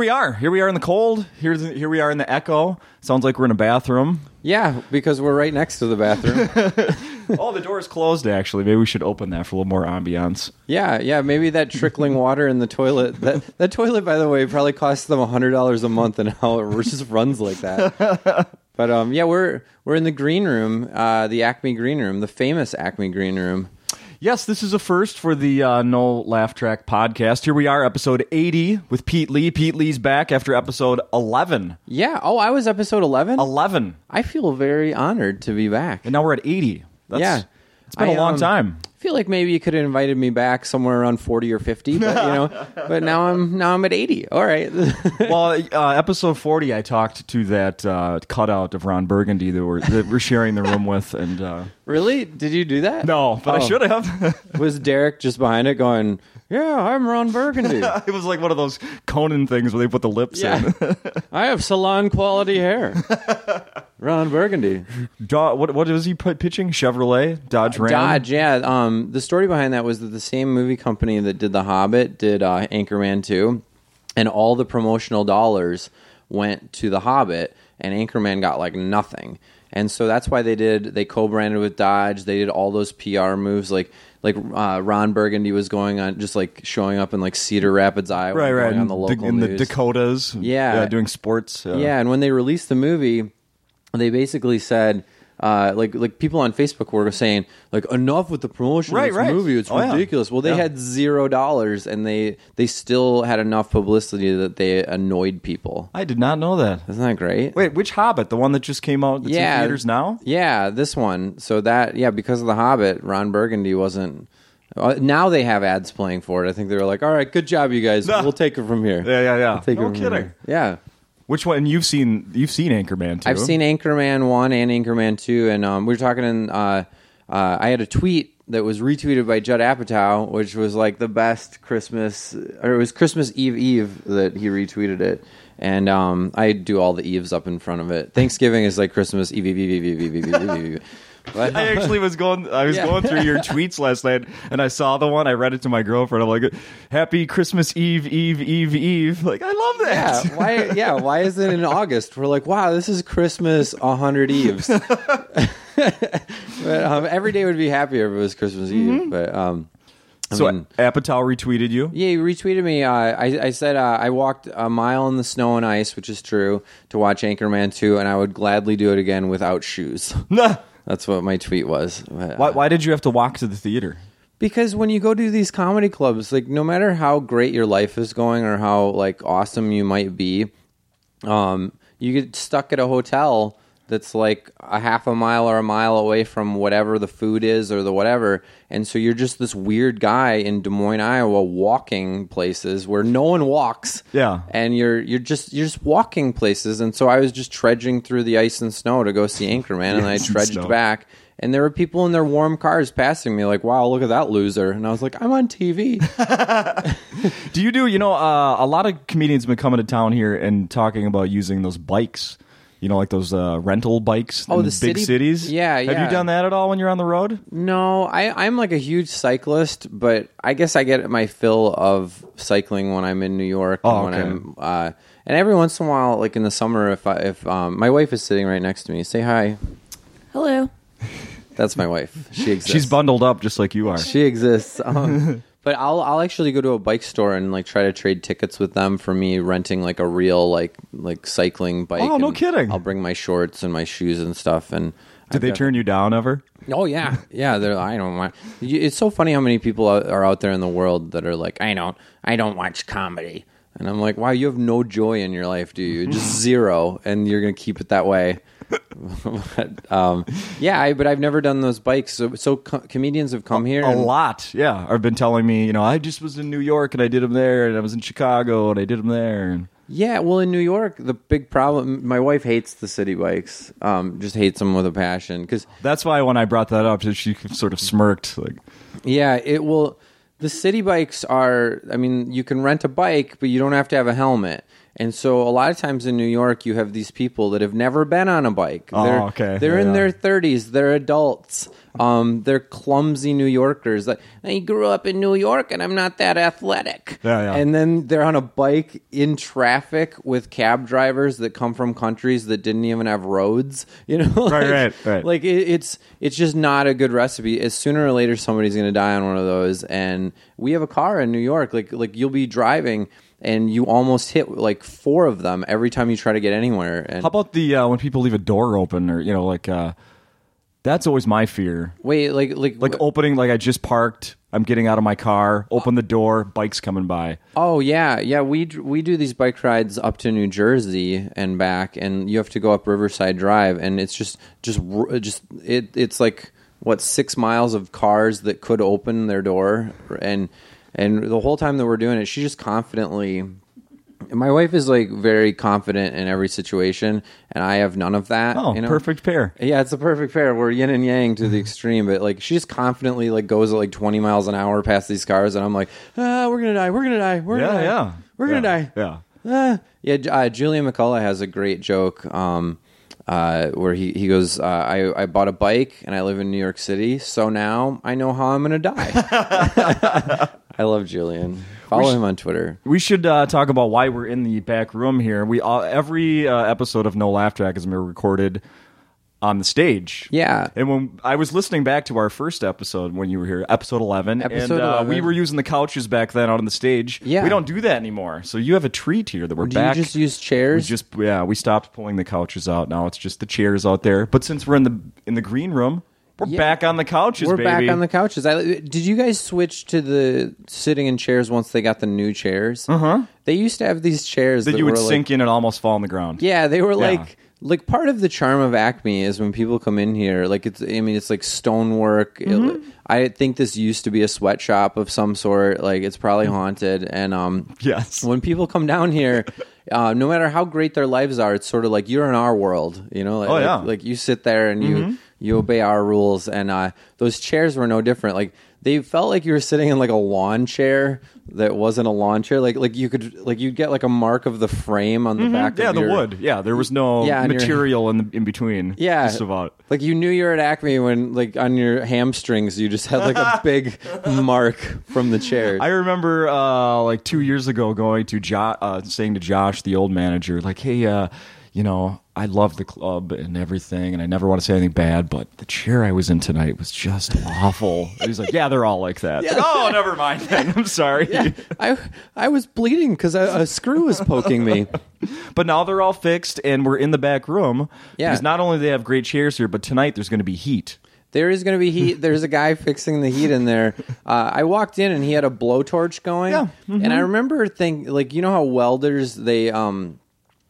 we are. Here we are in the cold. Here's here we are in the echo. Sounds like we're in a bathroom. Yeah, because we're right next to the bathroom. oh, the door is closed. Actually, maybe we should open that for a little more ambiance. yeah, yeah. Maybe that trickling water in the toilet. That that toilet, by the way, probably costs them hundred dollars a month, and how it just runs like that. But um, yeah, we're we're in the green room, uh, the Acme Green Room, the famous Acme Green Room. Yes, this is a first for the uh, No Laugh Track podcast. Here we are, episode 80 with Pete Lee. Pete Lee's back after episode 11. Yeah. Oh, I was episode eleven. 11. I feel very honored to be back. And now we're at 80. That's, Yeah. It's been a I, long um, time. I feel like maybe you could have invited me back somewhere around forty or fifty, but you know, but now I'm now I'm at eighty. All right. well, uh, episode 40, I talked to that uh, cutout of Ron Burgundy that we're, that we're sharing the room with. And uh, really? Did you do that? no, but I Oh. should have. Was Derek just behind it going? Yeah, I'm Ron Burgundy. it was like one of those Conan things where they put the lips Yeah. in. I have salon quality hair. Ron Burgundy. Do- what, what was he put, pitching? Chevrolet? Dodge Ram? Dodge, yeah. Um, the story behind that was that the same movie company that did The Hobbit did uh, Anchorman 2, and all the promotional dollars went to The Hobbit, and Anchorman got like nothing. And so that's why they did. They co-branded with Dodge. They did all those PR moves, like like uh, Ron Burgundy was going on, just like showing up in like Cedar Rapids, Iowa, Right, right. going on the in, local in the news. Dakotas. Yeah. doing sports. uh, Yeah, and when they released the movie, they basically said, uh, like, like people on Facebook were saying, like, enough with the promotion Right, of this right. movie. It's Oh, yeah. ridiculous. Well, they Yeah. had zero dollars, and they they still had enough publicity that they annoyed people. I did not know that. Isn't that great? Wait, which Hobbit? The one that just came out that's Yeah. in theaters now? Yeah, this one. So that yeah, because of the Hobbit, Ron Burgundy wasn't. Uh, now they have ads playing for it. I think they were like, "All right, good job, you guys. No. We'll take it from here." Yeah, yeah, yeah. We'll take it no from kidding. here. Yeah. Which one? You've seen you've seen Anchorman too. I've seen Anchorman one and Anchorman two, and um, we were talking. In, uh, uh, I had a tweet that was retweeted by Judd Apatow, which was like the best Christmas, or it was Christmas Eve Eve that he retweeted it, and um, I do all the eves up in front of it. Thanksgiving is like Christmas Eve Eve Eve Eve Eve Eve Eve Eve. I actually was going. I was Yeah. going through your tweets last night, and I saw the one. I read it to my girlfriend. I'm like, "Happy Christmas Eve, Eve, Eve, Eve." Like, I love that. Yeah, why? Yeah, why is it in August? We're like, wow, this is Christmas a hundred eves. but um, every day would be happier if it was Christmas Eve. But um, I so mean, Apatow retweeted you. Yeah, he retweeted me. Uh, I, I said uh, I walked a mile in the snow and ice, which is true, to watch Anchorman 2, and I would gladly do it again without shoes. Nah. That's what my tweet was. Why, why did you have to walk to the theater? Because when you go to these comedy clubs, like no matter how great your life is going or how like awesome you might be, um, you get stuck at a hotel that's like a half a mile or a mile away from whatever the food is or the whatever, and so you're just this weird guy in Des Moines, Iowa, walking places where no one walks. Yeah. and you're you're just you're just walking places, and so I was just trudging through the ice and snow to go see Anchorman, and I and trudged back. And there were people in their warm cars passing me, like, "Wow, look at that loser!" And I was like, "I'm on TV." Do you do? You know, uh, a lot of comedians have been coming to town here and talking about using those bikes. You know, like those uh, rental bikes Oh, in the big city- cities. Yeah, Have you done that at all when you're on the road? no, I, I'm like a huge cyclist, but I guess I get my fill of cycling when I'm in New York. Oh, and when okay. I'm, uh, and every once in a while, like in the summer, if I, if um, my wife is sitting right next to me, say hi. Hello. That's my wife. She exists. She's bundled up just like you are. She exists. Um, but I'll I'll actually go to a bike store and like try to trade tickets with them for me renting like a real like like cycling bike. Oh, no and kidding. I'll bring my shorts and my shoes and stuff. And Did they turn you down ever? Oh yeah, yeah. They're I don't. You- It's so funny how many people are are out there in the world that are like I don't I don't watch comedy. And I'm like, wow, you have no joy in your life, do you? Just zero, and you're gonna keep it that way. but, um, yeah, I, but I've never done those bikes. So, so co- comedians have come here. A and- lot, yeah. I've been telling me, you know, I just was in New York and I did them there, and I was in Chicago and I did them there. And Yeah, well, in New York, the big problem. My wife hates the city bikes. Um, just hates them with a passion. Because that's why when I brought that up, she sort of smirked, like, yeah, it will. The city bikes are. I mean, you can rent a bike, but you don't have to have a helmet. And so a lot of times in New York, you have these people that have never been on a bike. Oh, they're, okay. They're Yeah, in their 30s. They're adults. Um, they're clumsy New Yorkers. Like, I grew up in New York and I'm not that athletic. Yeah, yeah. And then they're on a bike in traffic with cab drivers that come from countries that didn't even have roads. You know, Right, right, right. Like it, it's it's just not a good recipe. As sooner or later, somebody's going to die on one of those. And we have a car in New York. Like like you'll be driving. And you almost hit like four of them every time you try to get anywhere. And How about the uh, when people leave a door open or you know like uh, that's always my fear. wait, like like Like opening like I just parked, I'm getting out of my car, open the door, bikes coming by. Oh yeah, yeah. We we do these bike rides up to New Jersey and back, and you have to go up Riverside Drive, and it's just just just it. It's like what six miles of cars that could open their door, and and the whole time that we're doing it, she just confidently. My wife is like very confident in every situation, and I have none of that. Oh, you know? perfect pair. Yeah, it's a perfect pair. We're yin and yang to the extreme, but like she just confidently like goes at like twenty miles an hour past these cars, and I'm like, ah, we're gonna die, we're gonna die, we're Yeah, gonna die, yeah. we're gonna Yeah, die. Yeah. Ah. Yeah, J- uh, Julian McCullough has a great joke um, uh, where he, he goes, uh, I, I bought a bike and I live in New York City, so now I know how I'm going to die. I love Julian. Follow him on Twitter. We should uh, talk about why we're in the back room here. We all, every uh, episode of No Laugh Track has been recorded on the stage. Yeah. And when I was listening back to our first episode when you were here, episode eleven, Episode and uh, 11. we were using the couches back then out on the stage. Yeah. we don't do that anymore. So you have a treat here that we're Do back. you just use we chairs? just yeah, we stopped pulling the couches out. Now it's just the chairs out there. But since we're in the in the green room, we're Yeah. back on the couches. Baby. We're baby. back on the couches. I, did you guys switch to the sitting in chairs once they got the new chairs? Uh huh. They used to have these chairs that that you would like- sink in and almost fall on the ground. Yeah, they were Yeah. like like part of the charm of Acme is when people come in here. Like it's, I mean, it's like stonework. Mm-hmm. I think this used to be a sweatshop of some sort. Like it's probably Mm-hmm. haunted. And um, Yes. when people come down here, uh, no matter how great their lives are, it's sort of like you're in our world. You know, like, Oh, yeah. Mm-hmm. like, like you sit there and you you obey our rules. And uh, those chairs were no different. Like they felt like you were sitting in like a lawn chair that wasn't a lawn chair. Like like you could like you'd get like a mark of the frame on the back. Mm-hmm. Yeah, of the your, wood. Yeah, there was no Yeah, your- material in the in between. Yeah, just about. Like you knew you were at Acme when, like, on your hamstrings, you just had like a big mark from the chairs. I remember uh, like two years ago going to jo- uh, saying to Josh, the old manager, like, "Hey, uh, you know, I love the club and everything, and I never want to say anything bad, but the chair I was in tonight was just awful." He's like, "Yeah, they're all like that." Like, oh, never mind. Then. I'm sorry. I I was bleeding because a, a screw was poking me. But now they're all fixed, and we're in the back room. Yeah. Because not only do they have great chairs here, but tonight there's going to be heat. There is going to be heat. There's a guy fixing the heat in there. Uh, I walked in and he had a blowtorch going. Yeah. And I remember thinking, like, you know how welders they um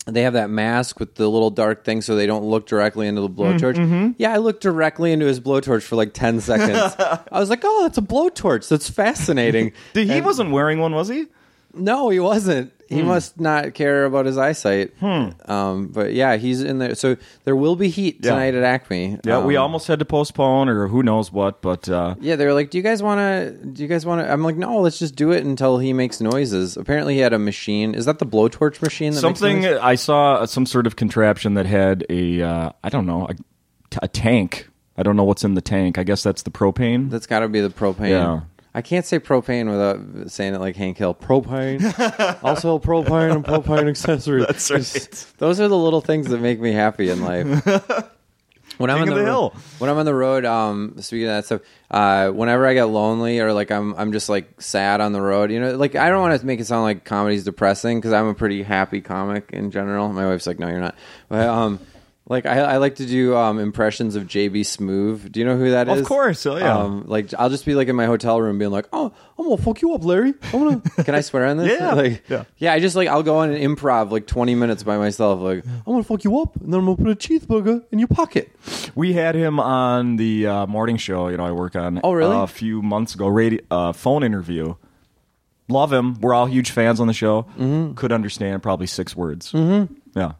they have that mask with the little dark thing so they don't look directly into the mm, blowtorch. Mm-hmm. Yeah, I looked directly into his blowtorch for like ten seconds. I was like, oh, that's a blowtorch. That's fascinating. Did, he And- wasn't wearing one, was he? No, he wasn't. He must not care about his eyesight. Um, but yeah, he's in there. So there will be heat Yeah. tonight at Acme. Yeah, we Um, almost had to postpone, or who knows what, but. Uh, Yeah, they were like, "Do you guys want to? Do you guys want to?" I'm like, "No, let's just do it until he makes noises." Apparently, he had a machine. Is that the blowtorch machine? That something Makes? I saw some sort of contraption that had a uh, I don't know a, a tank. I don't know what's in the tank. I guess that's the propane. That's got to be the propane. Yeah. I can't say propane without saying it like Hank Hill. Propane. also propane and propane accessories. That's right. Those are the little things that make me happy in life. When I'm on the, the ro- hill. when I'm on the road, um, speaking of that stuff, uh, whenever I get lonely or like I'm I'm just like sad on the road, you know, like I don't want to make it sound like comedy's depressing because I'm a pretty happy comic in general. My wife's like, no, you're not. But um, like I, I like to do um impressions of JB Smoove. Do you know who that is? Of course, oh, yeah. Um, like I'll just be like in my hotel room being like, oh, I'm gonna fuck you up, Larry. I'm gonna. Can I swear on this? Yeah. Like, Yeah. yeah, I just like I'll go on an improv like 20 minutes by myself. Like I'm gonna fuck you up, and then I'm gonna put a cheeseburger in your pocket. We had him on the uh, morning show. You know, I work on. Oh, really? uh, a few months ago, radio uh, phone interview. Love him. We're all huge fans on the show. Mm-hmm. Could understand probably six words. Mm-hmm. Yeah.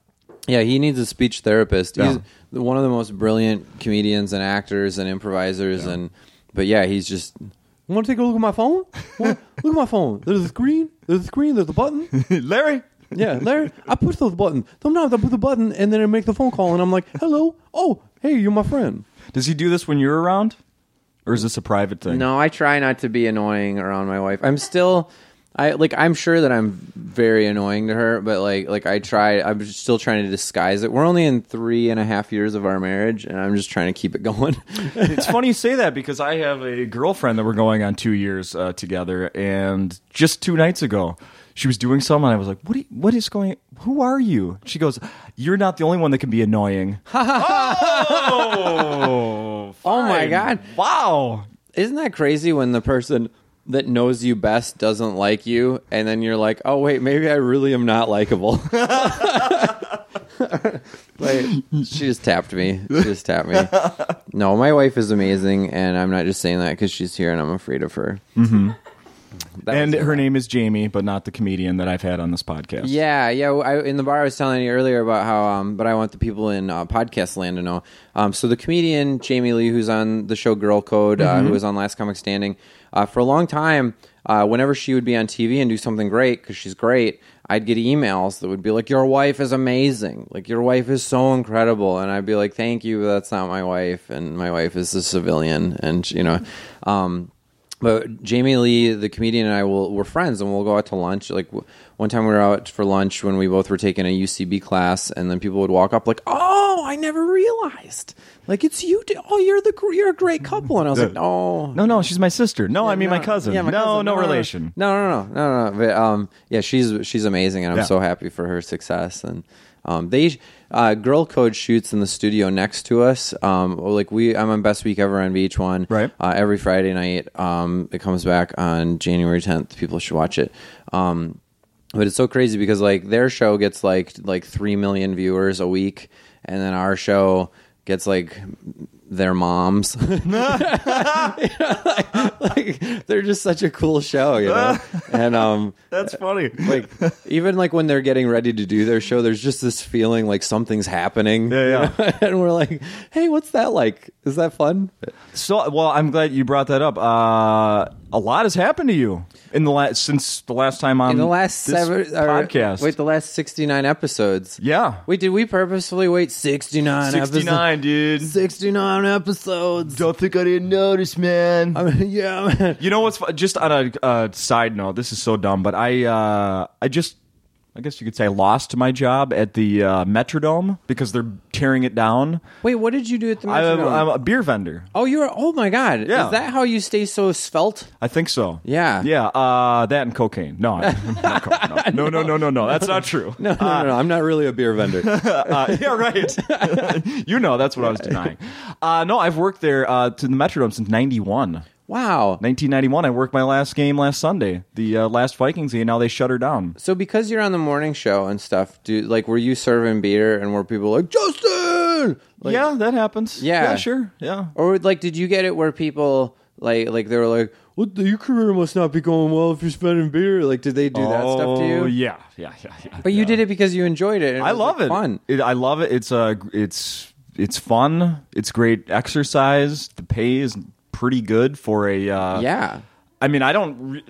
Yeah, he needs a speech therapist. Yeah. He's one of the most brilliant comedians and actors and improvisers. And but yeah, he's just. Want to take a look at my phone? Want- look at my phone. There's a screen. There's a screen. There's a button. Larry. Yeah, Larry, I push the button. Sometimes I put the button and then I make the phone call and I'm like, hello. Oh, hey, you're my friend. Does he do this when you're around, or is this a private thing? No, I try not to be annoying around my wife. I'm still, I like. I'm sure that I'm very annoying to her, but like, like I try. I'm still trying to disguise it. We're only in three and a half years of our marriage, and I'm just trying to keep it going. it's funny you say that because I have a girlfriend that we're going on two years uh, together, and just two nights ago, she was doing something, and I was like, "What? You, what is going? Who are you?" She goes, "You're not the only one that can be annoying." oh, Oh my. God. Wow. Isn't that crazy when the person that knows you best doesn't like you, and then you're like, oh wait, maybe I really am not likable. Wait, she just tapped me. She just tapped me. No, my wife is amazing, and I'm not just saying that because she's here and I'm afraid of her. Mm-hmm. and her name is Jamie, but not the comedian that I've had on this podcast. Yeah, yeah. I, in the bar, I was telling you earlier about how, um, but I want the people in uh, podcast land to know. Um, so the comedian Jamie Lee, who's on the show Girl Code, uh, who was on Last Comic Standing, uh, for a long time, uh, whenever she would be on TV and do something great, because she's great, I'd get emails that would be like, "Your wife is amazing. Like your wife is so incredible," and I'd be like, "Thank you, but that's not my wife, and my wife is a civilian." And you know. Um, but Jamie Lee, the comedian, and I will we're friends, and we'll go out to lunch. Like one time, we were out for lunch when we both were taking a UCB class, and then people would walk up like, "Oh, I never realized, like it's you. Oh, you're the you're a great couple." And I was like, "No, No, no, she's my sister. No, I mean my cousin. Yeah, my no, cousin. no relation. No, no, no, no, no. But um, yeah, she's she's amazing, and I'm Yeah. so happy for her success. And um, they uh, Girl Code shoots in the studio next to us. Um, like we, I'm on Best Week Ever on VH1. Right. Uh, every Friday night. Um, it comes back on January 10th. People should watch it. Um, but it's so crazy because like their show gets like like three million viewers a week, and then our show gets like their moms. like, they're just such a cool show, you know. And um, That's funny. like even like when they're getting ready to do their show, there's just this feeling like something's happening. Yeah, yeah. and we're like, hey, what's that like? Is that fun? So, well, I'm glad you brought that up. Uh, a lot has happened to you in the last since the last time on In the last seven or- podcast. wait, the last sixty nine episodes. yeah, Wait, did we purposefully wait sixty nine? sixty nine, dude. 69 episodes. Don't think I didn't notice, man. I mean, yeah, man. You know what's just on a uh, side note? This is so dumb, but I uh, I just I guess you could say lost my job at the uh, Metrodome because they're tearing it down. Wait, what did you do at the Metrodome? I'm a beer vendor. oh, you are. Oh my God! Yeah. Is that how you stay so svelte? I think so. Yeah. Yeah. Uh, that and cocaine. No, I- not no, no, no, no, no, no. That's not true. No, no, no, no. I'm not really a beer vendor. Uh, yeah, right. you know, that's what I was denying. Uh, no, I've worked there uh, to the Metrodome since '91. Wow. 1991. I worked my last game last Sunday, the uh, last Vikings game. Now they shut her down. So because you're on the morning show and stuff, do like were you serving beer and were people like Justin? Like, yeah, that happens. Yeah. sure. Yeah. Or like, did you get it where people like like they were like, "What? Your career must not be going well if you're spending beer." Like, did they do that stuff to you? Oh, Yeah, yeah, yeah, yeah. But you did it because you enjoyed it. and I was, love like, it. Fun. It- I love it. It's uh, it's it's fun. It's great exercise. The pay is pretty good for a. Uh, yeah. I mean, I don't. Re-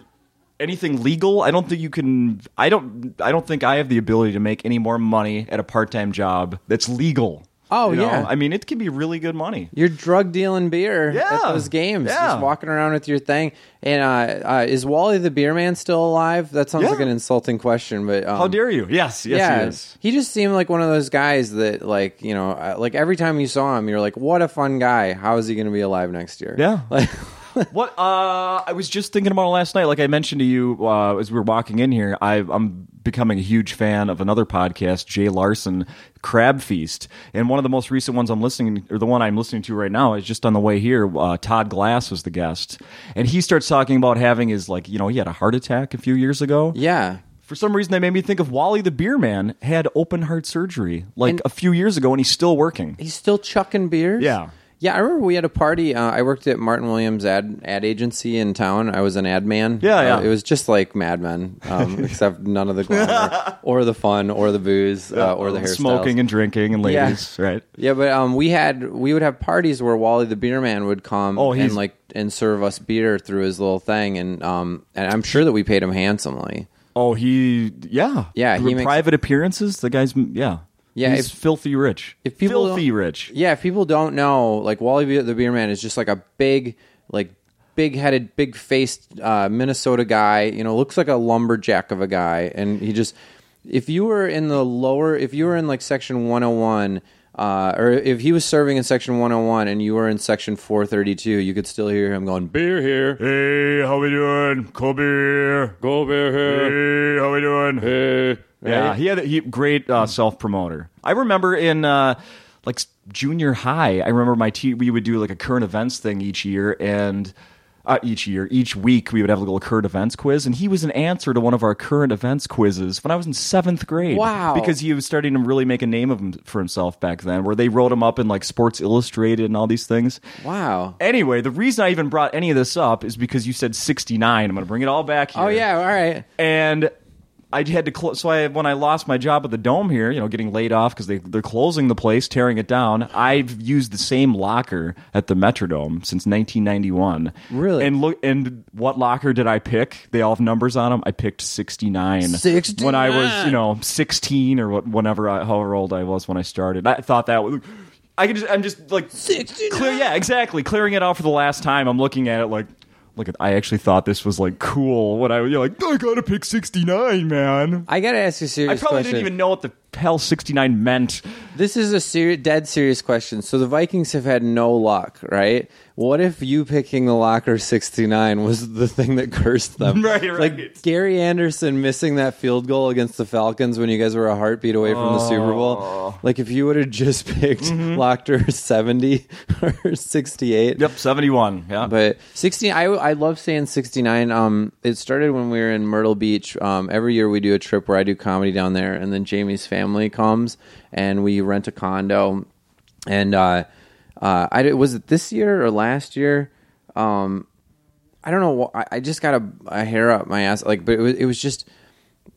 anything legal i don't think you can i don't i don't think i have the ability to make any more money at a part-time job that's legal Oh, You know? yeah. i mean it can be really good money You're drug dealing beer Yeah. at those games, Yeah. just walking around with your thing. And uh, uh, is Wally the beer man still alive? That sounds Yeah. like an insulting question, but um, how dare you yes yes yeah, he is he just seemed like one of those guys that, like, you know, uh, like every time you saw him, you're like, "What a fun guy! How is he going to be alive next year?" Yeah. like, what uh i was just thinking about it last night like i mentioned to you uh, as we were walking in here I, i'm becoming a huge fan of another podcast jay larson crab feast and one of the most recent ones i'm listening or the one i'm listening to right now is just on the way here uh, todd glass was the guest and he starts talking about having his like you know he had a heart attack a few years ago yeah. for some reason that made me think of wally the beer man had open heart surgery like a few years ago and he's still working He's still chucking beers. Yeah. Yeah, I remember we had a party. Uh, I worked at Martin Williams ad ad agency in town. I was an ad man. Yeah, Uh, yeah. it was just like Mad Men, um, except none of the glamour or the fun or the booze uh, or the hairstyles. smoking and drinking and Yeah. ladies right Yeah, but um, we had we would have parties where Wally the beer man would come Oh, and like and serve us beer through his little thing, and um, and I'm sure that we paid him handsomely. Oh, he yeah Yeah, he makes- private appearances. The guy's yeah Yeah, He's if- filthy rich. if people filthy rich. Yeah, if people don't know, like Wally the Beer Man is just like a big, like big headed, big faced uh, Minnesota guy. You know, looks like a lumberjack of a guy, and he just. If you were in the lower, if you were in like section 101, uh, or if he was serving in section 101 and you were in section 432, you could still hear him going, "Beer here, Hey, how we doing? Cold beer. go beer here." Hey, how we doing? Hey. Yeah, Right? he had a he, great uh, self promoter. I remember in uh, like junior high, I remember my te- we would do like a current events thing each year, and uh, each year, each week, we would have a little current events quiz, and he was an answer to one of our current events quizzes when I was in seventh grade. Wow. Because he was starting to really make a name of him for himself back then, where they wrote him up in like Sports Illustrated and all these things. Wow. Anyway, the reason I even brought any of this up is because you said 69. I'm going to bring it all back here Oh yeah, all right. and I had to close. So I, when I lost my job at the Dome here, you know, getting laid off because they they're closing the place, tearing it down. I've used the same locker at the Metrodome since 1991. Really? And look, and what locker did I pick? They all have numbers on them. I picked 69. 69. when I was, you know, 16 or what, whenever, I, however old I was when I started. I thought that was. I could just, I'm just like 69. clear, yeah, exactly. Clearing it out for the last time. I'm looking at it like, look at. I actually thought this was like cool. When I was you're like, I gotta pick 69, man. I gotta ask you a I serious probably question. didn't even know what the hell 69 meant. This is a ser- dead serious question. So the Vikings have had no luck, right? What if you picking the locker 69 was the thing that cursed them? Right, right. Like Gary Anderson missing that field goal against the Falcons when you guys were a heartbeat away from the Super Bowl. Oh. Like if you would have just picked Mm-hmm. locker 70 or 68. Yep, 71. Yeah. But 69, I, I love saying 69. Um, it started when we were in Myrtle Beach. Um, every year we do a trip where I do comedy down there, and then Jamie's family comes and we rent a condo. And uh, uh, I was it this year or last year? Um, I don't know. I, I just got a, a hair up my ass. Like, but it was, it was just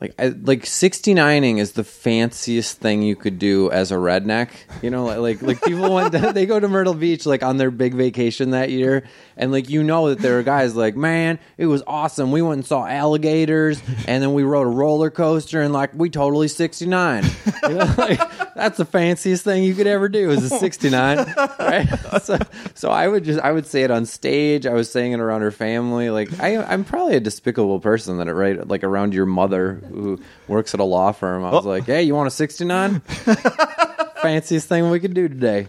like I, like 69ing is the fanciest thing you could do as a redneck. You know, like like, people went to, they go to Myrtle Beach like on their big vacation that year, and like you know that there are guys like, man, it was awesome. We went and saw alligators, and then we rode a roller coaster, and like we totally 69. You know, like, that's the fanciest thing you could ever do is a 69, right? So, so I would just I would say it on stage. I was saying it around her family. Like I, I'm probably a despicable person that it right like around your mother who works at a law firm. I was like, hey, you want a 69? Fanciest thing we could do today.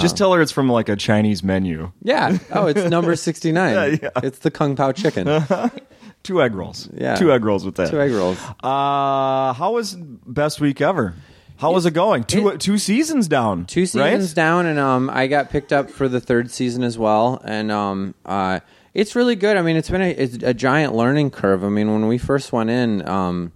Just tell her it's from like a Chinese menu. Yeah. Oh, it's number 69. Yeah, yeah. It's the Kung Pao chicken. Two egg rolls. Yeah. Two egg rolls with that. Two egg rolls. Uh, how was best week ever? How was it going? Two it- two seasons down. two seasons right? down and um i got picked up for the third season as well and um uh it's really good. I mean it's been a, it's a giant learning curve. I mean when we first went in um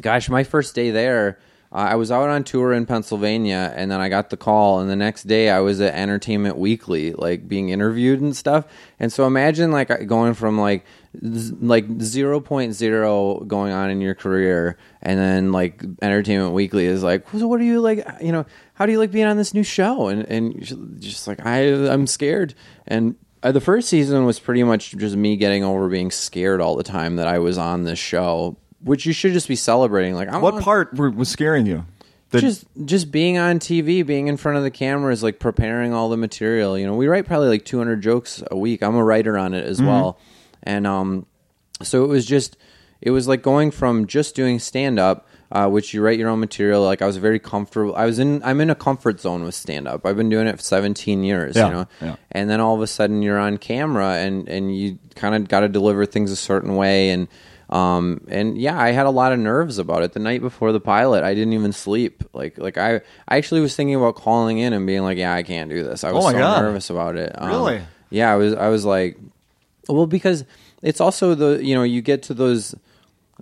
gosh my first day there uh, i was out on tour in pennsylvania and then i got the call and the next day i was at entertainment weekly like being interviewed and stuff. And so imagine like going from like like 0.0 going on in your career and then like entertainment weekly is like so what are you like you know how do you like being on this new show? And and just like i i'm scared. And uh, the first season was pretty much just me getting over being scared all the time that i was on this show which you should just be celebrating like I'm What on- part were, was scaring you? The- just just being on TV, being in front of the cameras, like preparing all the material. You know, we write probably like 200 jokes a week. I'm a writer on it as Mm-hmm. well, and um, so it was just it was like going from just doing stand up. Uh, which you write your own material. Like I was very comfortable. I was in. I'm in a comfort zone with stand up. I've been doing it for 17 years. Yeah, you know, yeah. and then all of a sudden you're on camera and and you kind of got to deliver things a certain way and um and yeah i had a lot of nerves about it the night before the pilot i didn't even sleep like like i i actually was thinking about calling in and being like yeah i can't do this i was Oh so God. nervous about it Um, Really? yeah i was i was like well because it's also the you know you get to those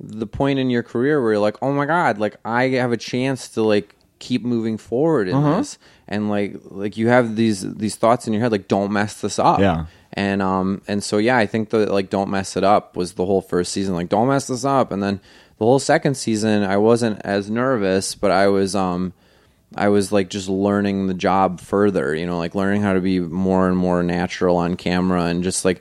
the point in your career where you're like, oh my god, like I have a chance to like keep moving forward in Uh-huh. this, and like like you have these these thoughts in your head like don't mess this up. Yeah. And um and so yeah, I think that like don't mess it up was the whole first season like don't mess this up, and then the whole second season I wasn't as nervous, but I was um. I was like just learning the job further, you know, like learning how to be more and more natural on camera and just like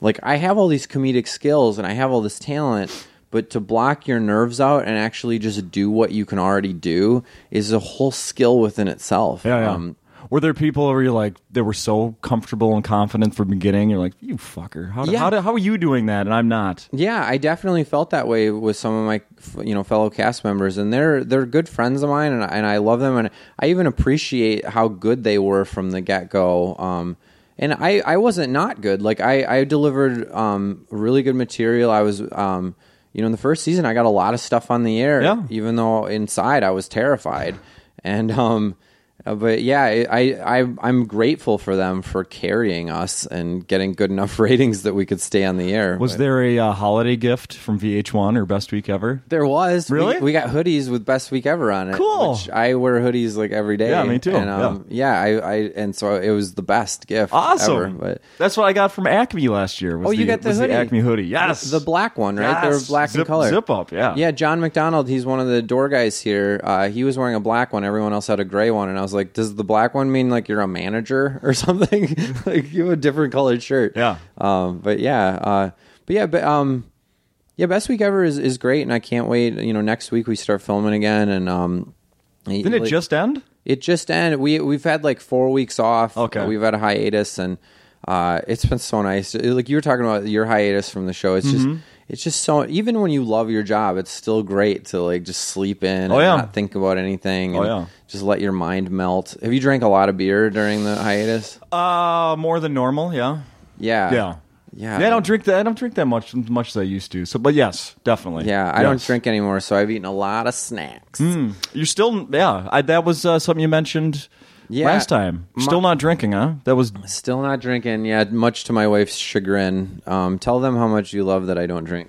like I have all these comedic skills and I have all this talent, but to block your nerves out and actually just do what you can already do is a whole skill within itself. Yeah, yeah. Um, were there people where you're like they were so comfortable and confident from the beginning? You're like, you fucker. How, Yeah. how, how are you doing that and I'm not? Yeah, I definitely felt that way with some of my, you know, fellow cast members, and they're they're good friends of mine, and, I- and I love them, and I even appreciate how good they were from the get go. Um, and I, I wasn't not good. Like I, I delivered um, really good material. I was, um, you know, in the first season, I got a lot of stuff on the air, Yeah. even though inside I was terrified. And um, uh, but yeah, I, I I'm grateful for them for carrying us and getting good enough ratings that we could stay on the air. Was But- there a uh, holiday gift from VH1 or Best Week Ever? there was Really? We, we got hoodies with best week ever on it. Cool. Which I wear hoodies like every day. Yeah, me too. And, um, yeah. I, I and so it was the best gift. Awesome. Ever, but That's what I got from Acme last year. Was Oh, you the, got the hoodie. Acme hoodie. Yes. the black one, right? Yes. black zip, in color. Zip up, yeah. Yeah, John McDonald. He's one of the door guys here. Uh, he was wearing a black one. Everyone else had a gray one, and I was like, "Does the black one mean like you're a manager or something? like you have a different colored shirt?" Yeah. Um, but yeah, uh, but yeah, but um, yeah, best week ever is, is great, and I can't wait. You know, next week we start filming again, and um, Didn't it like- just end? it just ended. We we've had like four weeks off. Okay. we've had a hiatus, and uh, it's been so nice. Like you were talking about your hiatus from the show. It's Mm-hmm. just it's just so. Even when you love your job, it's still great to like just sleep in. Oh, and yeah. not think about anything. Oh, yeah. just let your mind melt. Have you drank a lot of beer during the hiatus? Uh, more than normal, yeah. Yeah, Yeah. yeah. Yeah, I don't drink that. I don't drink that much much as I used to. So, but yes, definitely. Yeah, I don't drink anymore, so I've eaten a lot of snacks. You're still, yeah. I, that was uh, something you mentioned Yeah. last time. You're still not drinking, huh? That was Still not drinking. Yeah, much to my wife's chagrin. Um, tell them how much you love that I don't drink.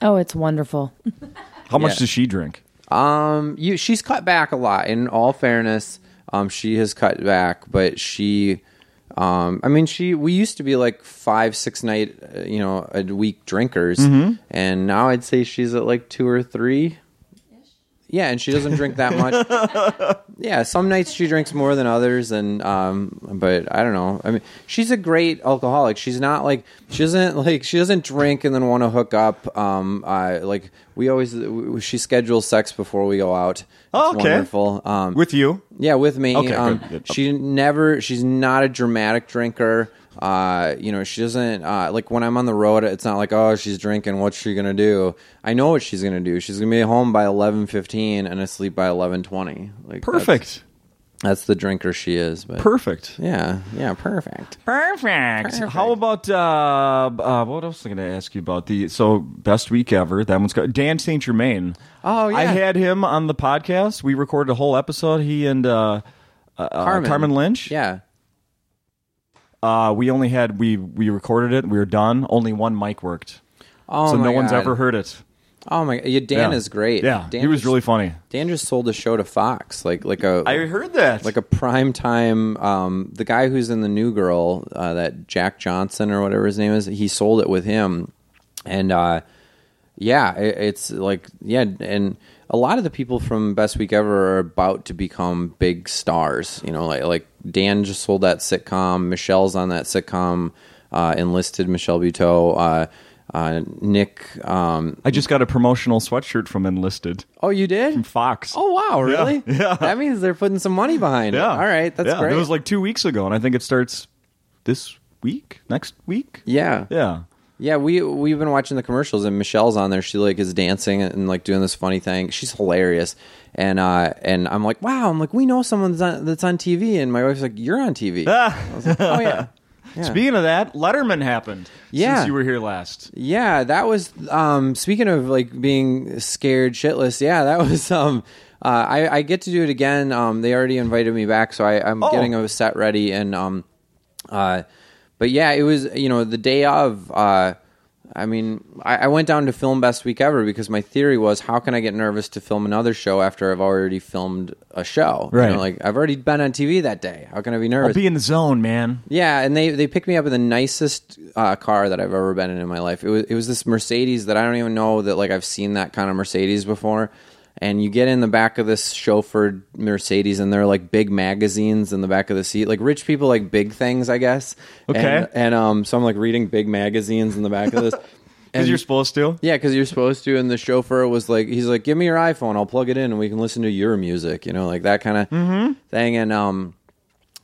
Oh, it's wonderful. how much Yeah. does she drink? Um, you she's cut back a lot. In all fairness, um, she has cut back, but she, um, I mean, she we used to be like five, six night, uh, you know, a week drinkers, and now I'd say she's at like two or three. Yeah, and she doesn't drink that much. yeah, some nights she drinks more than others, and um, but I don't know. I mean, she's a great alcoholic. She's not like she doesn't like she doesn't drink and then want to hook up. Um, uh, like we always she schedules sex before we go out. Oh, okay. wonderful. Um, With you? yeah, with me. Okay, um, good, good. She never. She's not a dramatic drinker. Uh, you know, she doesn't uh, like when I'm on the road. It's not like, oh, she's drinking. What's she gonna do? I know what she's gonna do. She's gonna be home by eleven fifteen and asleep by eleven twenty. Like Perfect. That's, the drinker she is. But Perfect. yeah, yeah, perfect. Perfect. How about uh, uh what else was I going to ask you about the so best week ever? That one's got Dan Saint Germain. Oh, yeah. I had him on the podcast. We recorded a whole episode. He and uh, uh, Carmen. Carmen Lynch. Yeah. Uh, we only had we we recorded it. We were done. Only one mic worked, Oh so my no one's ever heard it. Oh my! Yeah, Dan Yeah. is great. Yeah, Dan he was just- really funny. Dan just sold a show to Fox, like like a I heard that. like a prime time um the guy who's in the new girl uh, that jack johnson or whatever his name is he sold it with him and uh yeah it, it's like yeah and a lot of the people from best week ever are about to become big stars you know like like dan just sold that sitcom michelle's on that sitcom uh enlisted michelle buteau uh uh, Nick. Um, I just got a promotional sweatshirt from Enlisted oh, you did? from Fox. Oh, wow! Really? yeah. That means they're putting some money behind yeah. it. All right, that's yeah. great. It was like two weeks ago, and I think it starts this week, next week. yeah, Yeah. Yeah, we we've been watching the commercials and Michelle's on there. She like is dancing and like doing this funny thing. She's hilarious. And uh and I'm like, wow, I'm like, we know someone that's on, that's on TV and my wife's like, You're on TV. I was like, oh yeah. Yeah. Speaking of that, Letterman happened. Yeah. Since you were here last. Yeah, that was um speaking of like being scared shitless, yeah, that was um uh, I, I get to do it again. Um, they already invited me back, so I, I'm Oh. getting a set ready, and um, uh, but yeah, it was you know the day of. Uh, I mean, I, I went down to film best week ever because my theory was how can I get nervous to film another show after I've already filmed a show? You know, Right. like I've already been on TV that day. How can I be nervous? I'll be in the zone, man. Yeah, and they they picked me up in the nicest uh, car that I've ever been in in my life. It was it was this Mercedes that I don't even know that like I've seen that kind of Mercedes before. And you get in the back of this chauffeured Mercedes, and there are like big magazines in the back of the seat. Like rich people like big things, I guess. Okay. And, and um, so I'm like reading big magazines in the back of this. Because you're supposed to. Yeah, because you're supposed to. And the chauffeur was like, he's like, give me your iPhone, I'll plug it in, and we can listen to your music, you know, like that kind of Mm-hmm. thing. And um,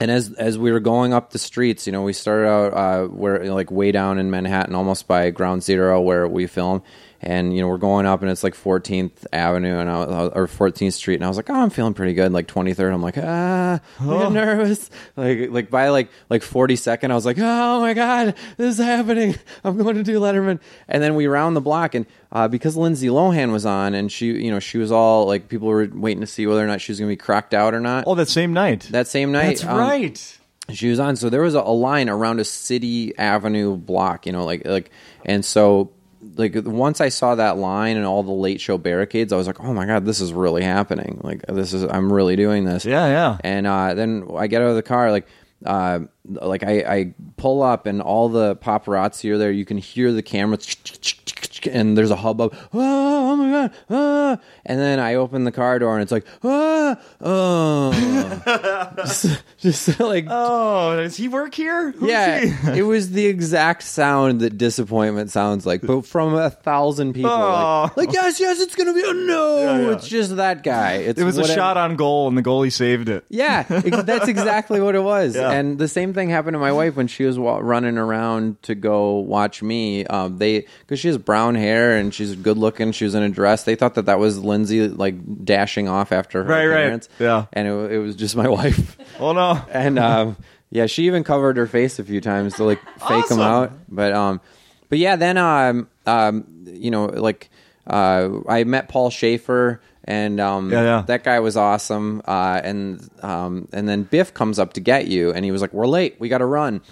and as as we were going up the streets, you know, we started out uh, where like way down in Manhattan, almost by Ground Zero where we film. And you know we're going up, and it's like 14th Avenue and I, was- or 14th Street, and I was like, "Oh, I'm feeling pretty good." Like 23rd, I'm like, "Ah, I'm Oh. nervous." Like, like by like like 42nd, I was like, "Oh my god, this is happening! I'm going to do Letterman." And then we round the block, and uh, because Lindsay Lohan was on, and she, you know, she was all like, people were waiting to see whether or not she was going to be cracked out or not. Oh, that same night. that same night, That's um, right. she was on so there was a, a line around a city avenue block you know like like and so like once i saw that line and all the late show barricades i was like oh my god this is really happening. Like this is i'm really doing this. Yeah, yeah. and uh, then i get out of the car like uh, like I, I pull up and all the paparazzi are there. You can hear the camera and there's a hubbub oh, oh my god ah. and then i open the car door and it's like ah, oh just, just like Oh, does he work here? Who's yeah, he? it was the exact sound that disappointment sounds like, but from a thousand people. Oh. Like, like, yes, yes, it's gonna be a no. Yeah, yeah. It's just that guy. It's It was a shot on goal, and the goalie saved it. Yeah, ex- that's exactly what it was. Yeah. And the same thing happened to my wife when she was wa- running around to go watch me. Um, they because she has brown hair and she's good looking. She was in a dress. They thought that that was Lindsay like dashing off after her Right, right. parents. Yeah. and it, it was just my wife. Oh no. and um, yeah, she even covered her face a few times to like fake Awesome. them out. But um, but yeah, then um, um, you know, like uh, I met Paul Shaffer, and um, Yeah, yeah. that guy was awesome. Uh, and um, and then Biff comes up to get you, and he was like, "We're late. We got to run."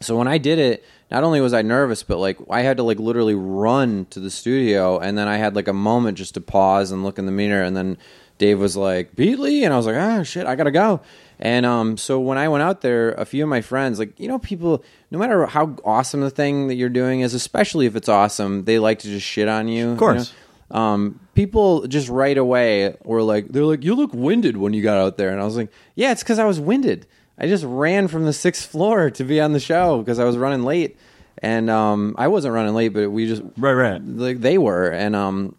So when I did it, not only was I nervous, but like I had to like literally run to the studio, and then I had like a moment just to pause and look in the mirror, and then Dave was like, "Beatley," and I was like, "Ah, shit, I gotta go." And um, so when I went out there, a few of my friends, like you know, people, no matter how awesome the thing that you're doing is, especially if it's awesome, they like to just shit on you. Of course. um, people just right away were like, they're like, you look winded when you got out there, and I was like, yeah, it's because I was winded. I just ran from the sixth floor to be on the show because I was running late, and um, I wasn't running late, but we just Right, right. like they were, and um,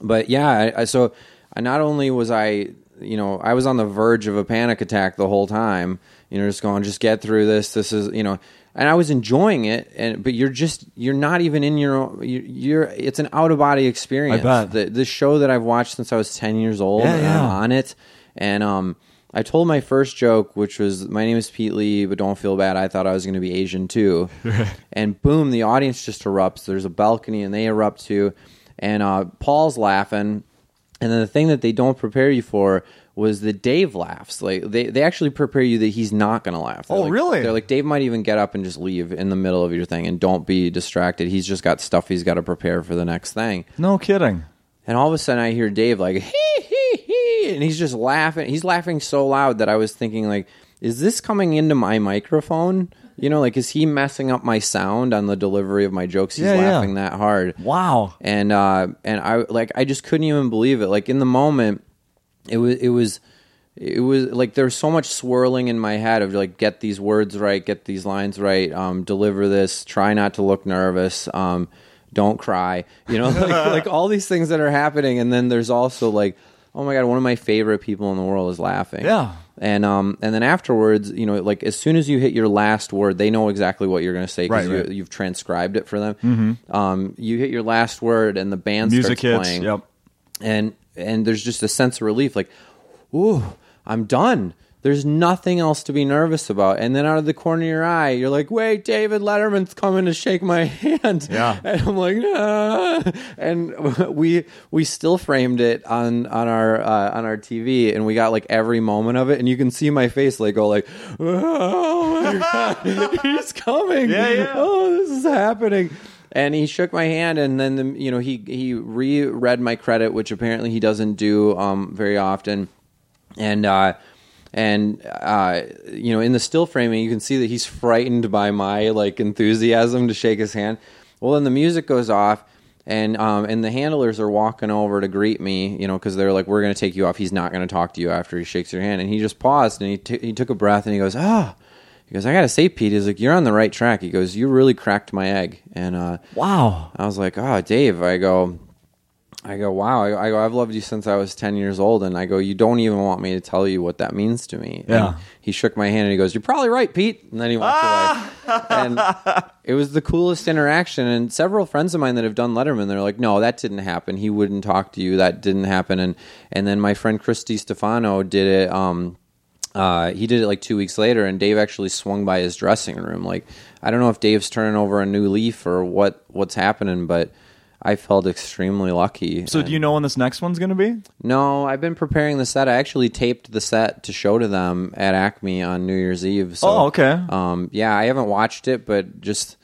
but yeah, I, I, so I not only was I, you know, I was on the verge of a panic attack the whole time. You know, just going, just get through this. This is, you know, and I was enjoying it. And but you're just, you're not even in your, own- you- you're. It's an out of body experience. I bet. The the show that I've watched since I was ten years old. Yeah, yeah. I'm on it, and um. I told my first joke, which was, "My name is Pete Lee, but don't feel bad. I thought I was going to be Asian too." and boom, the audience just erupts. There's a balcony, and they erupt too. And uh, Paul's laughing, and then the thing that they don't prepare you for was that Dave laughs. Like they, they actually prepare you that he's not going to laugh. They're Oh, like- really? They're like Dave might even get up and just leave in the middle of your thing, and don't be distracted. He's just got stuff he's got to prepare for the next thing. No kidding. And all of a sudden, I hear Dave like hee hee hee, and he's just laughing. He's laughing so loud that I was thinking like, is this coming into my microphone? You know, like is he messing up my sound on the delivery of my jokes? He's Yeah, yeah. laughing that hard. Wow. And uh, and I like I just couldn't even believe it. Like in the moment, it was it was it was like there was so much swirling in my head of like get these words right, get these lines right, um, deliver this, try not to look nervous, um, don't cry, you know, like, like all these things that are happening, and then there's also like, oh my god, one of my favorite people in the world is laughing, Yeah. and um and then afterwards, you know, like as soon as you hit your last word, they know exactly what you're going to say because Right, you, right. you've transcribed it for them. Mm-hmm. Um, you hit your last word, and the band Music starts hits. playing Yep. and and there's just a sense of relief like ooh i'm done there's nothing else to be nervous about and then out of the corner of your eye you're like wait david letterman's coming to shake my hand Yeah. and i'm like ah. and we we still framed it on on our uh, on our tv and we got like every moment of it and you can see my face like go like oh my god he's coming Yeah, yeah. oh this is happening and he shook my hand and then the, you know he he reread my credit which apparently he doesn't do um very often and uh and uh you know in the still framing you can see that he's frightened by my like enthusiasm to shake his hand well then the music goes off and um and the handlers are walking over to greet me you know because they're like we're going to take you off he's not going to talk to you after he shakes your hand and he just paused and he, t- he took a breath and he goes ah he goes, I gotta say, Pete, he's like, you're on the right track. He goes, you really cracked my egg, and uh, Wow. I was like, oh, Dave. I go, I go, wow. I, go, I've loved you since I was 10 years old. And I go, you don't even want me to tell you what that means to me. Yeah. And he shook my hand and he goes, you're probably right, Pete. And then he walked away. And it was the coolest interaction. And several friends of mine that have done Letterman, they're like, no, that didn't happen. He wouldn't talk to you. That didn't happen. And, and then my friend Chris DiStefano did it. Um, uh, he did it like two weeks later, and Dave actually swung by his dressing room. Like, I don't know if Dave's turning over a new leaf or what what's happening, but I felt extremely lucky. So do you know when this next one's going to be? No, I've been preparing the set. I actually taped the set to show to them at Acme on New Year's Eve. So, Oh, okay. Um, yeah, I haven't watched it, but just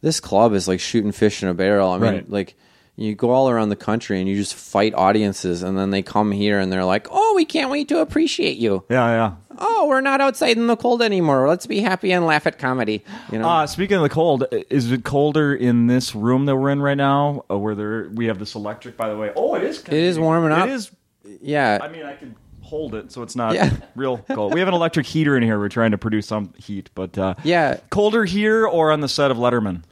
this club is like shooting fish in a barrel. I mean, Right. like you go all around the country and you just fight audiences, and then they come here and they're like, "Oh, we can't wait to appreciate you." Yeah, yeah. Oh, we're not outside in the cold anymore. Let's be happy and laugh at comedy. You know. Uh, speaking of the cold, is it colder in this room that we're in right now, uh, where there we have this electric? By the way, oh, it is. It is warming up. It is. yeah. I mean, I can hold it so it's not Yeah. real cold. We have an electric heater in here. We're trying to produce some heat, but uh, Yeah. colder here or on the set of Letterman.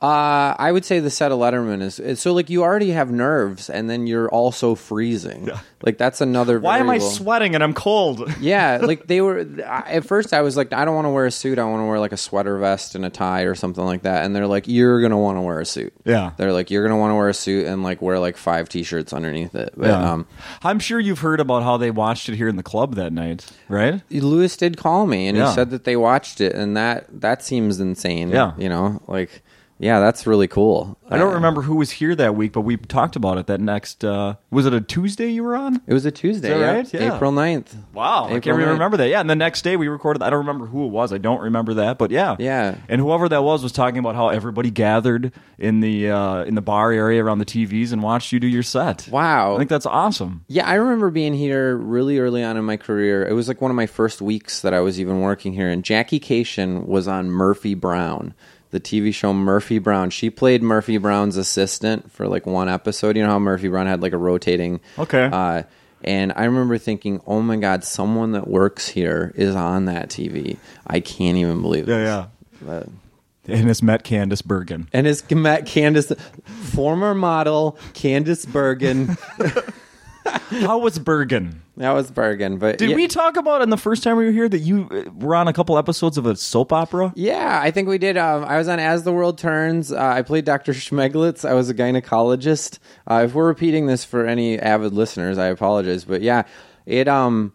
Uh, I would say the set of Letterman is, is so like you already have nerves and then you're also freezing. Like that's another. Why am I variable. sweating and I'm cold? Yeah, like they were. I- At first, I was like, I don't want to wear a suit. I want to wear like a sweater vest and a tie or something like that. And they're like, you're gonna want to wear a suit. Yeah. They're like, you're gonna want to wear a suit and like wear like five t-shirts underneath it. But um, I'm sure you've heard about how they watched it here in the club that night, right? Lewis did call me and Yeah. he said that they watched it, and that that seems insane. Yeah. you know, like yeah, that's really cool. I don't Uh, remember who was here that week, but we talked about it that next. Uh, was it a Tuesday you were on? It was a Tuesday, yeah. right? Yeah. April 9th. Wow, I can't even remember that. Yeah, and the next day we recorded. I don't remember who it was. I don't remember that, but yeah, Yeah. And whoever that was was talking about how everybody gathered in the uh, in the bar area around the TVs and watched you do your set. Wow. I think that's awesome. Yeah, I remember being here really early on in my career. It was like one of my first weeks that I was even working here, and Jackie Kashian was on Murphy Brown, the TV show Murphy Brown. She played Murphy Brown's assistant for like one episode. You know how Murphy Brown had like a rotating. Okay. Uh, and I remember thinking, oh my God, someone that works here is on that TV. I can't even believe Yeah, this. yeah. Uh, And it's met Candice Bergen. and it's met Candace, former model Candice Bergen. How was Bergen? that was Bergen. But Did yeah. we talk about in the first time we were here that you uh, were on a couple episodes of a soap opera? Yeah, I think we did. Um, I was on As the World Turns. Uh, I played Dr. Schmeglitz. I was a gynecologist. Uh, if we're repeating this for any avid listeners, I apologize. But yeah, it um,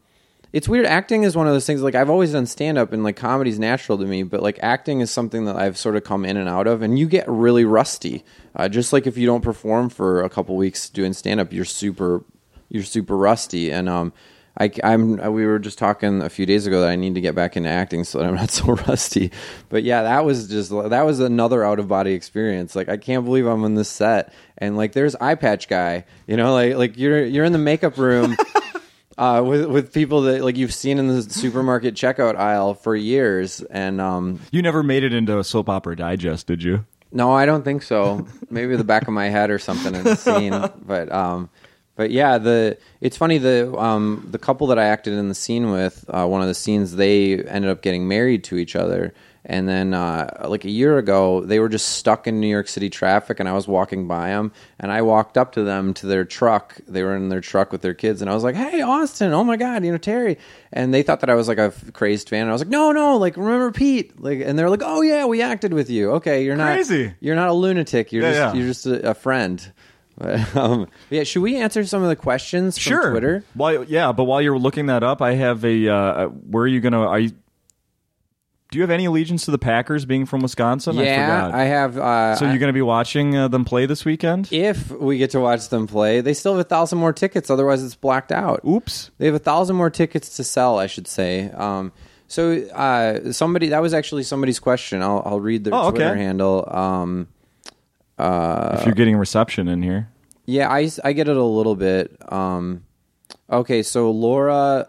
it's weird. Acting is one of those things. Like I've always done stand up, and like comedy's natural to me. But like acting is something that I've sort of come in and out of, and you get really rusty. Uh, just like if you don't perform for a couple weeks doing stand up, you're super you're super rusty and um I, am we were just talking a few days ago that I need to get back into acting so that I'm not so rusty. But yeah, that was just that was another out of body experience. Like I can't believe I'm on this set and like there's eye patch guy. You know, like like you're you're in the makeup room uh, with with people that like you've seen in the supermarket checkout aisle for years. And um, You never made it into a soap opera digest, did you? no, I don't think so. Maybe the back of my head or something in the scene, but um, but yeah, the it's funny the um the couple that I acted in the scene with, uh, one of the scenes they ended up getting married to each other, and then uh, like a year ago they were just stuck in New York City traffic, and I was walking by them, and I walked up to them to their truck. They were in their truck with their kids, and I was like, "Hey, Austin! Oh my God, you know Terry!" And they thought that I was like a f- crazed fan. And I was like, "No, no, like remember Pete?" Like, and they're like, "Oh yeah, we acted with you. Okay, you're not Crazy. You're not a lunatic. You're Yeah, just yeah. you're just a, a friend." But, um, yeah, should we answer some of the questions from Sure. Twitter? While, yeah, but while you're looking that up, I have a. Uh, where are you gonna? Are you? Do you have any allegiance to the Packers being from Wisconsin? I yeah, forgot. I have. Uh, so you're going to be watching uh, them play this weekend? if we get to watch them play, they still have a thousand more tickets. Otherwise, it's blacked out. Oops. They have a thousand more tickets to sell, I should say. Um, so uh, somebody that was actually somebody's question. I'll, I'll read their Oh, okay. Twitter handle. Um, uh, if you're getting reception in here. yeah, I, I get it a little bit. Um, okay, so Laura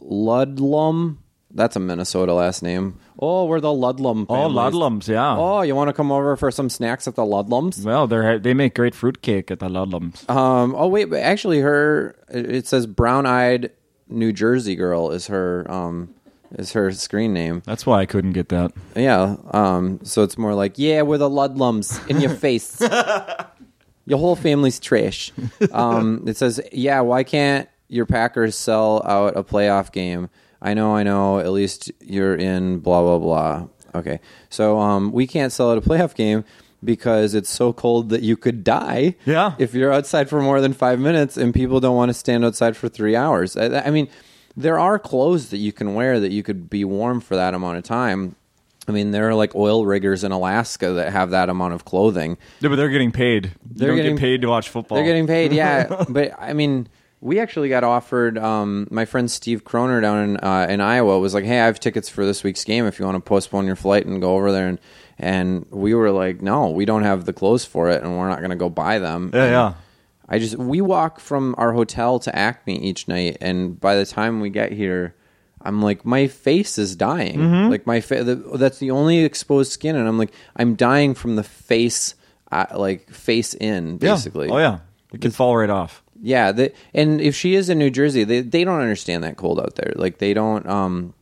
Ludlum. That's a Minnesota last name. Oh, we're the Ludlum. Oh, families. Ludlums, yeah. Oh, you want to come over for some snacks at the Ludlums? Well, they they make great fruitcake at the Ludlums. Um. Oh wait, actually, her it it says brown-eyed New Jersey girl is her um is her screen name. That's why I couldn't get that. Yeah. Um, so it's more like, yeah, we're the Ludlums in your face. your whole family's trash. Um, it says, yeah, why can't your Packers sell out a playoff game? I know, I know. At least you're in blah, blah, blah. Okay. So um, we can't sell out a playoff game because it's so cold that you could die Yeah. if you're outside for more than five minutes and people don't want to stand outside for three hours. I, I mean, there are clothes that you can wear that you could be warm for that amount of time. I mean, there are like oil riggers in Alaska that have that amount of clothing. Yeah, but they're getting paid. They're getting- getting paid to watch football. They're getting paid, yeah. but I mean, we actually got offered. Um, my friend Steve Kroner down in uh, in Iowa was like, "Hey, I have tickets for this week's game. If you want to postpone your flight and go over there," and and we were like, "No, we don't have the clothes for it, and we're not going to go buy them." Yeah, And yeah. I just we walk from our hotel to Acme each night, and by the time we get here. I'm like my face is dying. Mm-hmm. Like my fa- the, that's the only exposed skin, and I'm like I'm dying from the face, uh, like face in, Yeah. basically. Oh yeah, it can fall right off. Yeah, they, and if she is in New Jersey, they they don't understand that cold out there. Like they don't. Um,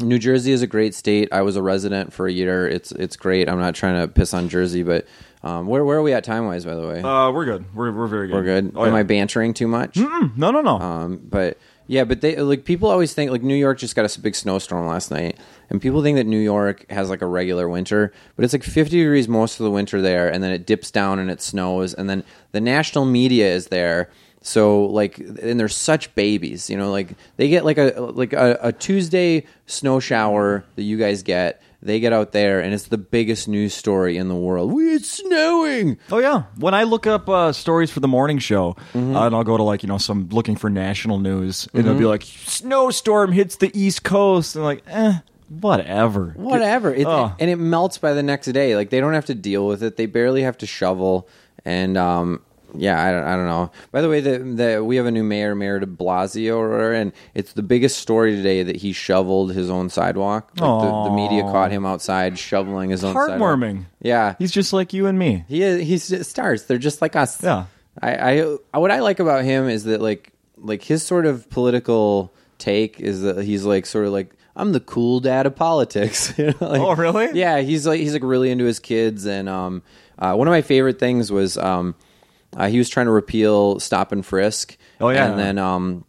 New Jersey is a great state. I was a resident for a year. It's it's great. I'm not trying to piss on Jersey, but um, where where are we at time wise? By the way, Uh, we're good. We're we're very good. we're good. Oh, Am yeah. I bantering too much? No, no, no. Um, but yeah, but they like people always think like New York just got a big snowstorm last night, and people think that New York has like a regular winter, but it's like 50 degrees most of the winter there, and then it dips down and it snows, and then the national media is there. So like, and they're such babies, you know. Like they get like a like a, a Tuesday snow shower that you guys get. They get out there, and it's the biggest news story in the world. We it's snowing. Oh yeah. When I look up uh, stories for the morning show, Mm-hmm. uh, and I'll go to like you know some looking for national news, and it'll be like snowstorm hits the East Coast, and like eh, whatever. whatever it, Oh. and it melts by the next day like they don't have to deal with it they barely have to shovel and um yeah I don't, I don't know by the way the, the we have a new mayor mayor de blasio and it's the biggest story today that he shoveled his own sidewalk like the, the media caught him outside shoveling his own sidewalk. Heartwarming. yeah He's just like you and me. he is, he's just stars. They're just like us. Yeah. I, I what I like about him is that like like his sort of political take is that he's like sort of like I'm the cool dad of politics. You know, like- Oh, really? Yeah, he's like he's like really into his kids and um uh, one of my favorite things was um uh, he was trying to repeal stop and frisk. Oh, yeah. and then um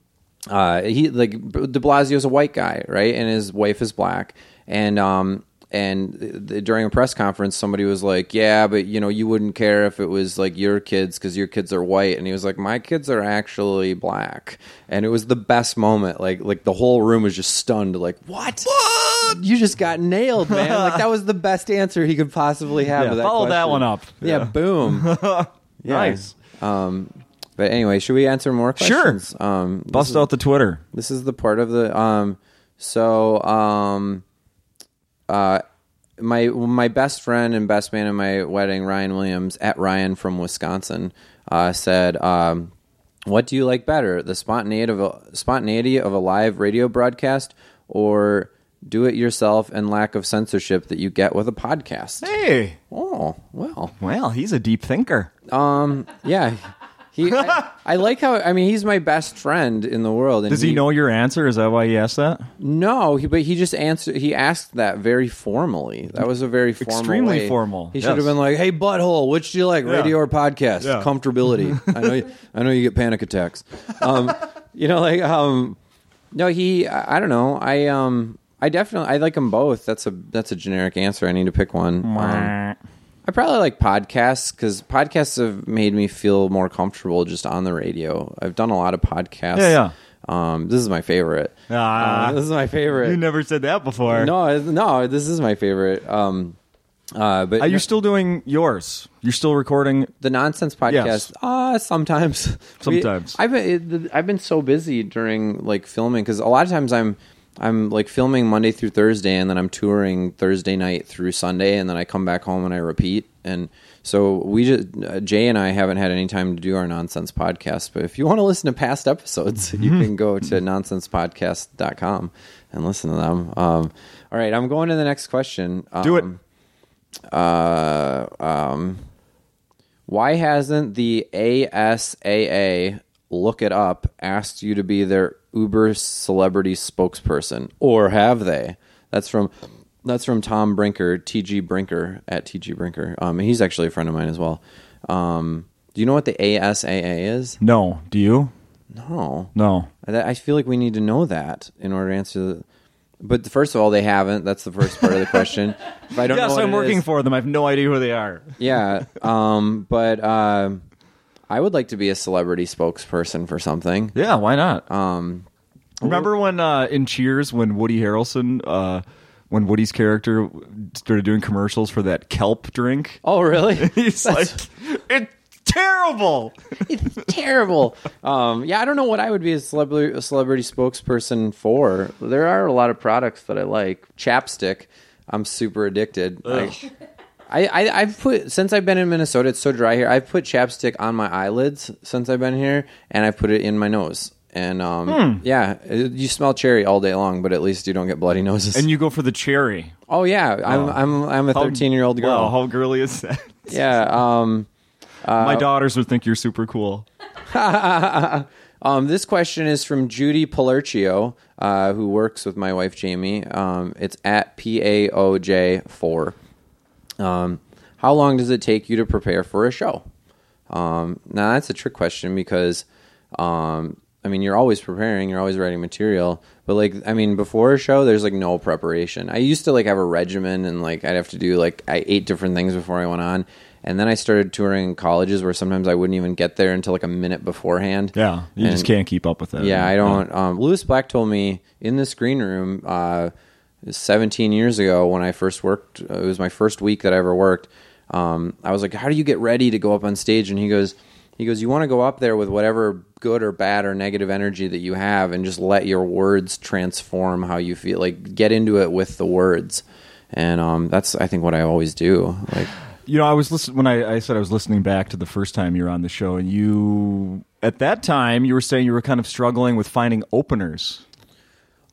uh, he like De Blasio's a white guy, right, and his wife is black, and um and th- during a press conference, somebody was like, "Yeah, but you know, you wouldn't care if it was like your kids because your kids are white," and he was like, "My kids are actually black," and it was the best moment. Like like the whole room was just stunned, like, "What? What? You just got nailed, man!" like that was the best answer he could possibly have. Yeah, that follow that one up. Yeah, Yeah. boom. Yeah. Nice. Um, but anyway, should we answer more Sure. questions? Um, this Bust is- out the Twitter. this is the part of the um so um uh my my best friend and best man in my wedding Ryan Williams at Ryan from Wisconsin uh said um what do you like better the spontaneity of a spontaneity of a live radio broadcast or do it yourself and lack of censorship that you get with a podcast Hey, oh well well, he's a deep thinker. um yeah he I, I like how I mean he's my best friend in the world and Does he know your answer? Is that why he asked that? No, he, but he just answered. He asked that very formally. That was a very formal Extremely way. formal, He should have been like, "Hey, butthole, which do you like, radio or podcast? Yeah. Comfortability. I know. You, I know you get panic attacks. Um, you know, like um, no, he. I, I don't know. I um, I definitely I like them both. That's a that's a generic answer. I need to pick one. Um, I probably like podcasts because podcasts have made me feel more comfortable just on the radio. I've done a lot of podcasts. Yeah, Um, this is my favorite. Ah. Uh, this is my favorite. you never said that before. No, no, this is my favorite. Um, uh, but Are you still doing yours? You're still recording? the nonsense podcast? Yes. Uh, sometimes. We- Sometimes. I've been I've been so busy during like filming because a lot of times I'm I'm like filming Monday through Thursday and then I'm touring Thursday night through Sunday and then I come back home and I repeat and so we just uh, Jay and I haven't had any time to do our nonsense podcast. But if you want to listen to past episodes, you can go to nonsensepodcast.com and listen to them. Um, all right, I'm going to the next question. Um, Do it. uh, um, why hasn't the ASAA look it up asked you to be their Uber celebrity spokesperson, or have they? That's from that's from Tom Brinker, TG Brinker at TG Brinker. Um, he's actually a friend of mine as well. Um, do you know what the ASAA is? No, do you? No, No. I I feel like we need to know that in order to answer. The, but first of all, they haven't. That's the first part of the question. If I don't know Yes, I'm working is- for them. I have no idea who they are. Yeah, um, but uh, I would like to be a celebrity spokesperson for something. Yeah, why not? Um, Remember when uh, in Cheers when Woody Harrelson, uh, when Woody's character started doing commercials for that kelp drink? oh, really? He's like, it's terrible. it's terrible. Um, yeah, I don't know what I would be a celebrity a celebrity spokesperson for. There are a lot of products that I like. Chapstick, I'm super addicted. Like, I, I I've put since I've been in Minnesota, it's so dry here. I've put chapstick on my eyelids since I've been here, and I've put it in my nose. And um, Hmm. yeah, it- you smell cherry all day long, but at least you don't get bloody noses. And you go for the cherry. oh yeah, I'm I'm I'm a 13 year old girl. Wow, how girly is that? yeah. Um, My daughters would think you're super cool. Um, this question is from Judy Palercio, uh, who works with my wife Jamie. Um, it's at PAOJ4. Um, how long does it take you to prepare for a show? Um, now, that's a trick question because, um, I mean, you're always preparing, you're always writing material. But, like, I mean, before a show, there's like no preparation. I used to like have a regimen and like I'd have to do like I eight different things before I went on. And then I started touring colleges where sometimes I wouldn't even get there until like a minute beforehand. Yeah, you just can't keep up with that. yeah, I don't. Um, Lewis Black told me in the screen room uh, 17 years ago when I first worked. Uh, it was my first week that I ever worked. Um, I was like, "How do you get ready to go up on stage?" And he goes, "He goes, you want to go up there with whatever good or bad or negative energy that you have, and just let your words transform how you feel. Like get into it with the words." And um, that's I think what I always do. Like You know, I was listening when I, I said I was listening back to the first time you were on the show, and you at that time you were saying you were kind of struggling with finding openers.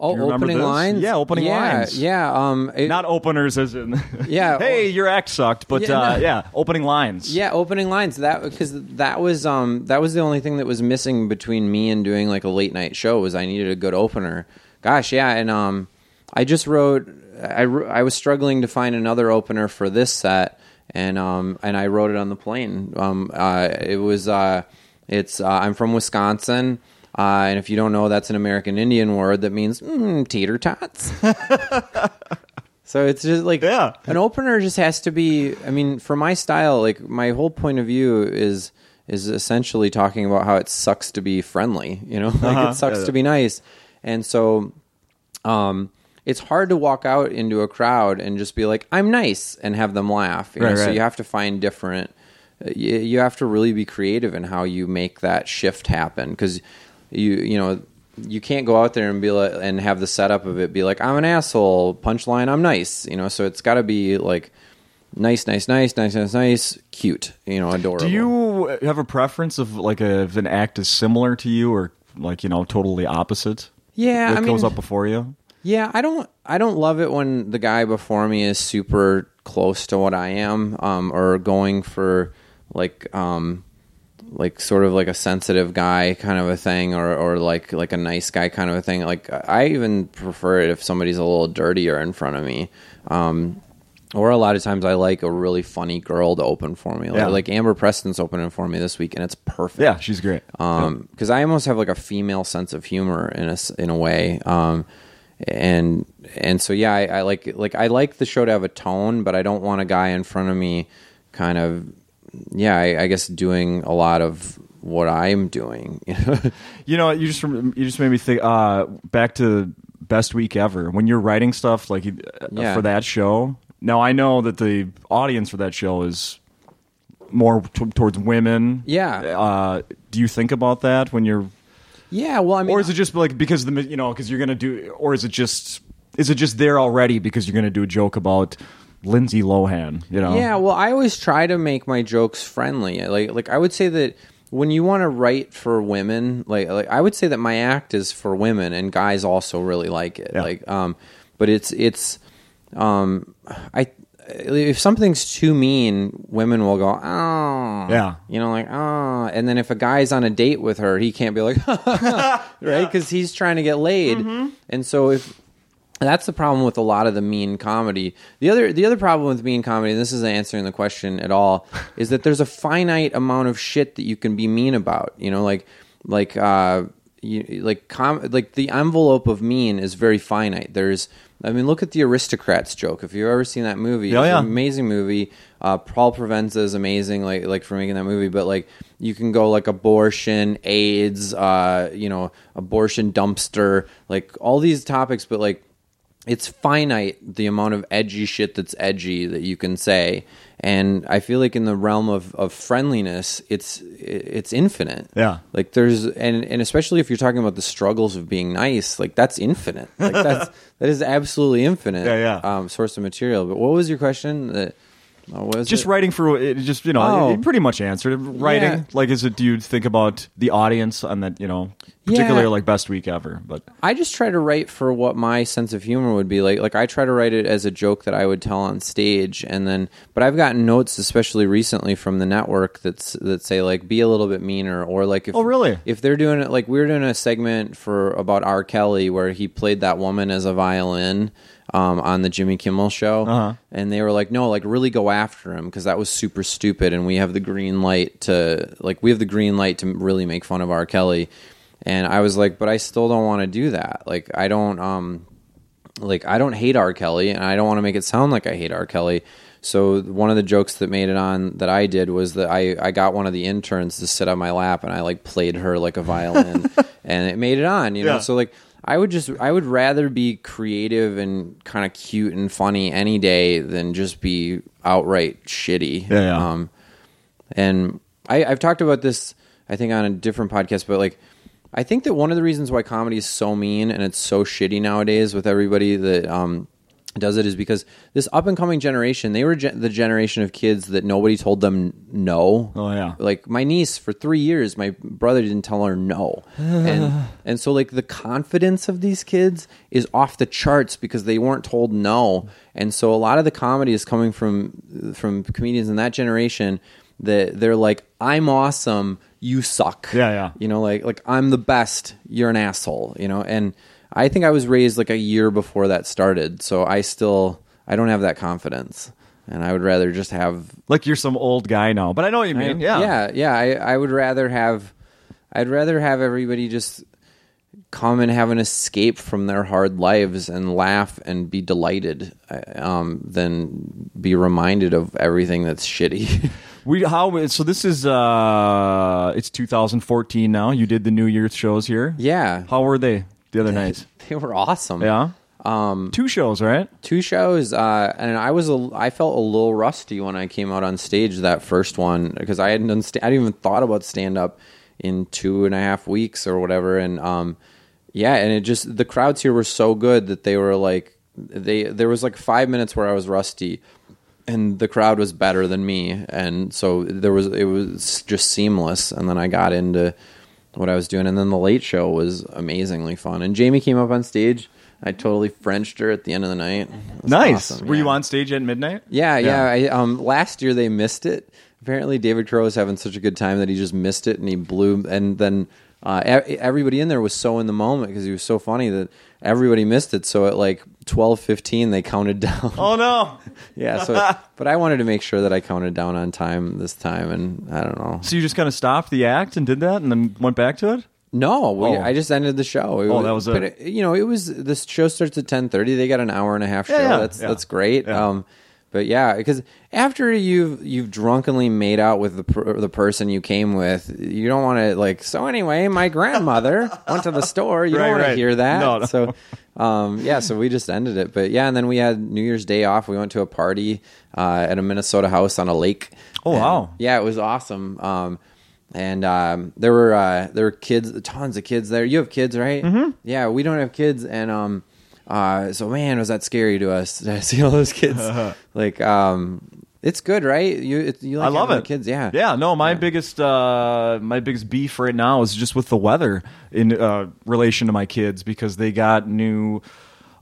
Oh, opening this? lines. Yeah, opening yeah, lines. Yeah, um, it- Not openers as in Yeah, hey, your act sucked, but Yeah, uh, no. yeah, opening lines. Yeah, opening lines. That because that was um that was the only thing that was missing between me and doing like a late night show was I needed a good opener. Gosh, yeah, and um I just wrote I I was struggling to find another opener for this set and um and I wrote it on the plane. Um uh it was uh it's uh, I'm from Wisconsin. Uh, and if you don't know, that's an American Indian word that means mm, teeter tots. So it's just like Yeah. an opener just has to be. I mean, for my style, like my whole point of view is is essentially talking about how it sucks to be friendly. You know, like Uh-huh. it sucks Yeah. to be nice, and so um, it's hard to walk out into a crowd and just be like, "I'm nice," and have them laugh. You know? Right, So you have to find different. uh, You, you have to really be creative in how you make that shift happen because you you know you can't go out there and be like and have the setup of it be like I'm an asshole punchline I'm nice you know so it's got to be like nice nice nice nice nice nice cute you know adorable Do you have a preference of like a, if an act is similar to you or like you know totally opposite? yeah that I goes mean up before you. Yeah, I don't I don't love it when the guy before me is super close to what I am, um, or going for like um like sort of like a sensitive guy kind of a thing or or like like a nice guy kind of a thing. Like I even prefer it if somebody's a little dirtier in front of me. Um or a lot of times I like a really funny girl to open for me. Like, Yeah. like Amber Preston's opening for me this week and it's perfect Yeah, she's great. um because I almost have like a female sense of humor in a in a way um and and so yeah I, I like like I like the show to have a tone but I don't want a guy in front of me kind of yeah I, I guess doing a lot of what I'm doing you know You know, you just you just made me think uh, back to best week ever when you're writing stuff like uh, Yeah. for that show. Now I know that the audience for that show is more t- towards women. Yeah. Uh, do you think about that when you're, yeah well I mean or is it just like because the you know because you're gonna do, or is it just is it just there already because you're gonna do a joke about Lindsay Lohan? You know. Yeah, well, I always try to make my jokes friendly. Like, like I would say that when you want to write for women, like, like I would say that my act is for women, and guys also really like it. Yeah. Like, um, but it's it's, um, I if something's too mean, women will go, oh, Yeah. you know, like oh, and then if a guy's on a date with her, he can't be like, right, because he's trying to get laid, and so if that's the problem with a lot of the mean comedy. The other the other problem with mean comedy, and this isn't answering the question at all, is that there's a finite amount of shit that you can be mean about. You know, like like uh you, like com- like the envelope of mean is very finite. There's I mean, look at the aristocrats joke. If you've ever seen that movie, Oh, it's yeah. an amazing movie. Uh, Paul Provenza is amazing, like like for making that movie. But like you can go like abortion, AIDS, uh, you know, abortion dumpster, like all these topics. But like it's finite the amount of edgy shit that's edgy that you can say. And i feel like in the realm of, of friendliness it's it's infinite. Yeah. like there's and and especially if you're talking about the struggles of being nice like that's infinite. Like that's that is absolutely infinite Yeah, yeah. um source of material. But what was your question? That what was Just it? writing for it. Just you know, Oh. pretty much answered. Writing, Yeah. like, is it? Do you think about the audience on that? You know, particularly Yeah. like best week ever. But I just try to write for what my sense of humor would be like. Like I try to write it as a joke that I would tell on stage, and then. But I've gotten notes, especially recently, from the network that's that say like be a little bit meaner, or like if Oh, really? if they're doing it like we're doing a segment for about R. Kelly where he played that woman as a violin. Um, on the Jimmy Kimmel show, Uh-huh. and they were like, "No, like really go after him because that was super stupid." And we have the green light to like we have the green light to really make fun of R. Kelly. And I was like, "But I still don't want to do that. Like I don't um like I don't hate R. Kelly, and I don't want to make it sound like I hate R. Kelly." So one of the jokes that made it on that I did was that I, I got one of the interns to sit on my lap and I like played her like a violin and it made it on, you know. Yeah. So like I would just I would rather be creative and kind of cute and funny any day than just be outright shitty. Yeah, yeah. Um, and I, I've talked about this, I think, on a different podcast, but like, I think that one of the reasons why comedy is so mean and it's so shitty nowadays with everybody that um, does it is because this up and coming generation, they were gen- the generation of kids that nobody told them no. Oh, yeah. Like my niece for three years, my brother didn't tell her no, and and so like the confidence of these kids is off the charts because they weren't told no, and so a lot of the comedy is coming from from comedians in that generation that they're like, I'm awesome, you suck. Yeah, yeah. You know, like like I'm the best, you're an asshole. You know, and I think I was raised like a year before that started, so I still I don't have that confidence, and I would rather just have like you're some old guy now. But I know what you mean. Yeah, yeah, yeah. I, I would rather have, I'd rather have everybody just come and have an escape from their hard lives and laugh and be delighted, uh, um, than be reminded of everything that's shitty. We how so this is uh it's 2014 now. You did the New Year's shows here. yeah, How were they the other night? they were awesome. Yeah. Um, two shows, right? two shows uh, and i was a, i felt a little rusty when i came out on stage that first one because i hadn't done sta- i hadn't even thought about stand up in two and a half weeks or whatever and um yeah and it just the crowds here were so good that they were like they there was like five minutes where i was rusty and the crowd was better than me and so there was it was just seamless and then i got into what i was doing. And then the late show was amazingly fun. And jamie came up on stage. I totally frenched her at the end of the night. Nice. awesome, Were you on stage at midnight? yeah. Yeah, I, um, last year they missed it. Apparently david crow was having such a good time that he just missed it and he blew and then uh, everybody in there was so in the moment because he was so funny that everybody missed it so at like 12.15 they counted down Oh no. yeah, so but I wanted to make sure that I counted down on time this time, and I don't know. So you just kind of stopped the act and did that, and then went back to it. No, we, Oh. I just ended the show. It Oh, that was but it. You know, it was this show starts at ten thirty. They got an hour and a half show. Yeah, yeah, that's yeah. that's great. Yeah. Um, but yeah, because after you've you've drunkenly made out with the per, the person you came with, you don't want to like. So anyway, my grandmother went to the store. You Right, don't want right. to hear that. No, no. So. Um, yeah, so we just ended it, but yeah, and then we had New Year's Day off. We went to a party uh, at a Minnesota house on a lake. Oh, And- wow. yeah, it was awesome. Um, and um, there were uh, there were kids, tons of kids there. You have kids, right? Mm-hmm. Yeah, we don't have kids, and um, uh, so man, was that scary to us to see all those kids? like, um, it's good, right? You it, you like I love it. kids, yeah, Yeah. No, my biggest uh my biggest beef right now is just with the weather in uh relation to my kids because they got new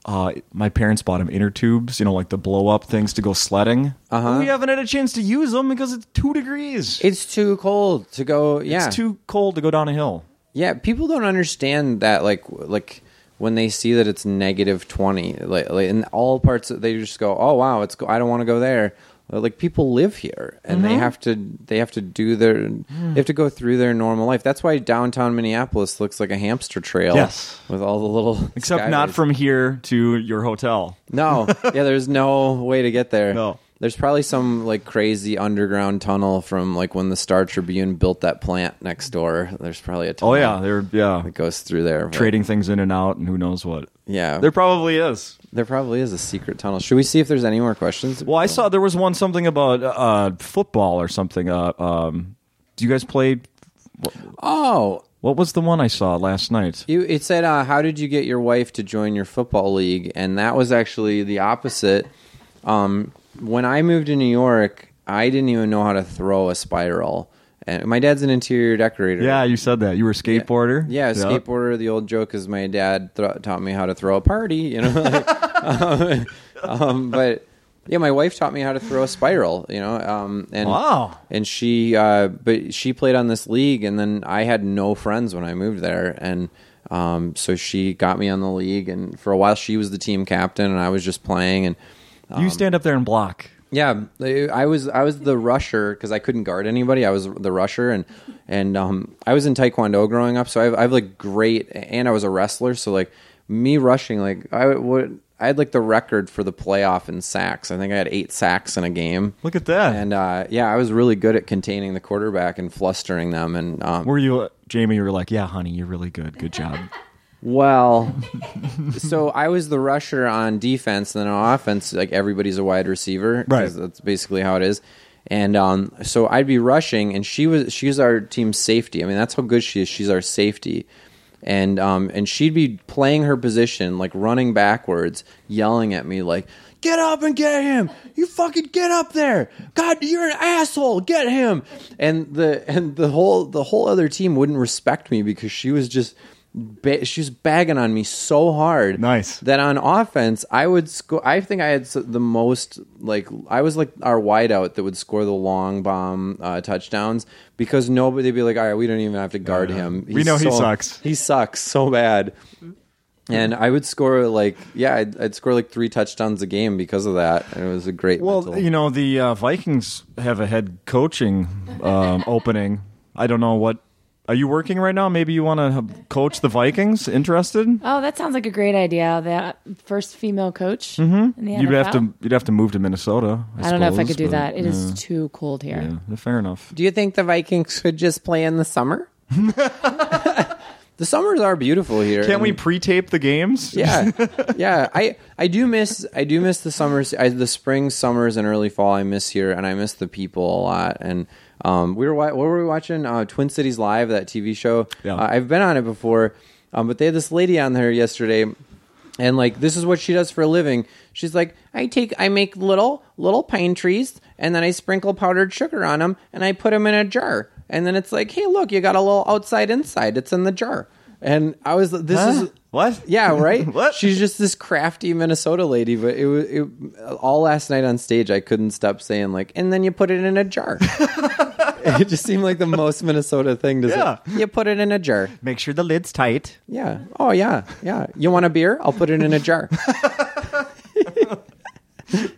Uh, my parents bought him inner tubes, you know, like the blow up things to go sledding. Uh-huh. We haven't had a chance to use them because it's two degrees. It's too cold to go. Yeah, It's too cold to go down a hill. Yeah, people don't understand that. Like, like when they see that it's negative twenty, like, like in all parts, they just go, "Oh wow, it's. Go- I don't want to go there." Like people live here, and Mm-hmm. they have to. They have to do their. They have to go through their normal life. That's why downtown Minneapolis looks like a hamster trail. Yes. with all the little. Except not from here to your hotel. No, yeah, there's no way to get there. No. There's probably some like crazy underground tunnel from like when the Star Tribune built that plant next door. There's probably a tunnel Oh yeah, they're yeah It goes through there. but- trading things in and out, and who knows what. Yeah, There probably is. There probably is a secret tunnel. Should we see if there's any more questions? Well, I saw there was one something about uh, football or something. Uh, um, do you guys play? Oh, What was the one I saw last night? you, it said, uh, "How did you get your wife to join your football league?" And that was actually the opposite. Um, when I moved to New York, I didn't even know how to throw a spiral. And my dad's an interior decorator. Yeah, you said that you were a skateboarder. Yeah, Yep. skateboarder. The old joke is my dad th- taught me how to throw a party. You know, like, um, um, but yeah, my wife taught me how to throw a spiral. You know, um, and Wow. and she, uh, but she played on this league, and then I had no friends when I moved there, and um, so she got me on the league, and for a while she was the team captain, and I was just playing, and You stand up there and block. yeah, I was I was the rusher because I couldn't guard anybody. I was the rusher, and and um, I was in Taekwondo growing up, so I have, I have like great, and I was a wrestler, so like me rushing, like I would. I had like the record for the playoff in sacks. I think I had eight sacks in a game. Look at that. And uh, yeah, I was really good at containing the quarterback and flustering them. And um, were you, Jamie? You were like, "Yeah, honey, you're really good. Good job." Well, so I was the rusher on defense, and then on offense, like everybody's a wide receiver. Right. That's basically how it is. And um, so I'd be rushing, and she was she was our team's safety. I mean, that's how good she is. She's our safety, and um, and she'd be playing her position, like running backwards, yelling at me like. Get up and get him! You fucking get up there! God, you're an asshole! Get him! And the and the whole the whole other team wouldn't respect me because she was just ba- she was bagging on me so hard. Nice. That on offense, I would score. I think I had the most like I was like our wideout that would score the long bomb uh, touchdowns because nobody would be like, all right, we don't even have to guard him. We know he sucks." He sucks so bad. And I would score like yeah, I'd, I'd score like three touchdowns a game because of that. And it was a great. Well, mental- you know, the uh, Vikings have a head coaching um, opening. I don't know what. Are you working right now? Maybe you want to coach the Vikings. Interested? Oh, that sounds like a great idea. The first female coach in mm-hmm. the You'd NFL. have to. You'd have to move to Minnesota. I, I don't know if I could do but, that. It is yeah, too cold here. yeah, fair enough. Do you think the Vikings could just play in the summer? the summers are beautiful here. Can't we pre-tape the games? yeah, yeah. I I do miss I do miss the summers, I, the spring, summers, and early fall. I miss here, and I miss the people a lot. And um, we were what were we watching? Uh, Twin Cities Live, that TV show. Yeah. Uh, I've been on it before, um, but they had this lady on there yesterday. And like this is what she does for a living. She's like, I take, I make little little pine trees, and then I sprinkle powdered sugar on them, and I put them in a jar. And then it's like, hey, look, you got a little outside inside. It's in the jar. And I was, this Huh? is What? yeah, right. What? She's just this crafty Minnesota lady, but it was it, all last night on stage. I couldn't stop saying like, and then you put it in a jar. it just seemed like the most Minnesota thing to Yeah. say. You put it in a jar. Make sure the lid's tight. Yeah. Oh yeah, yeah. You want a beer? I'll put it in a jar.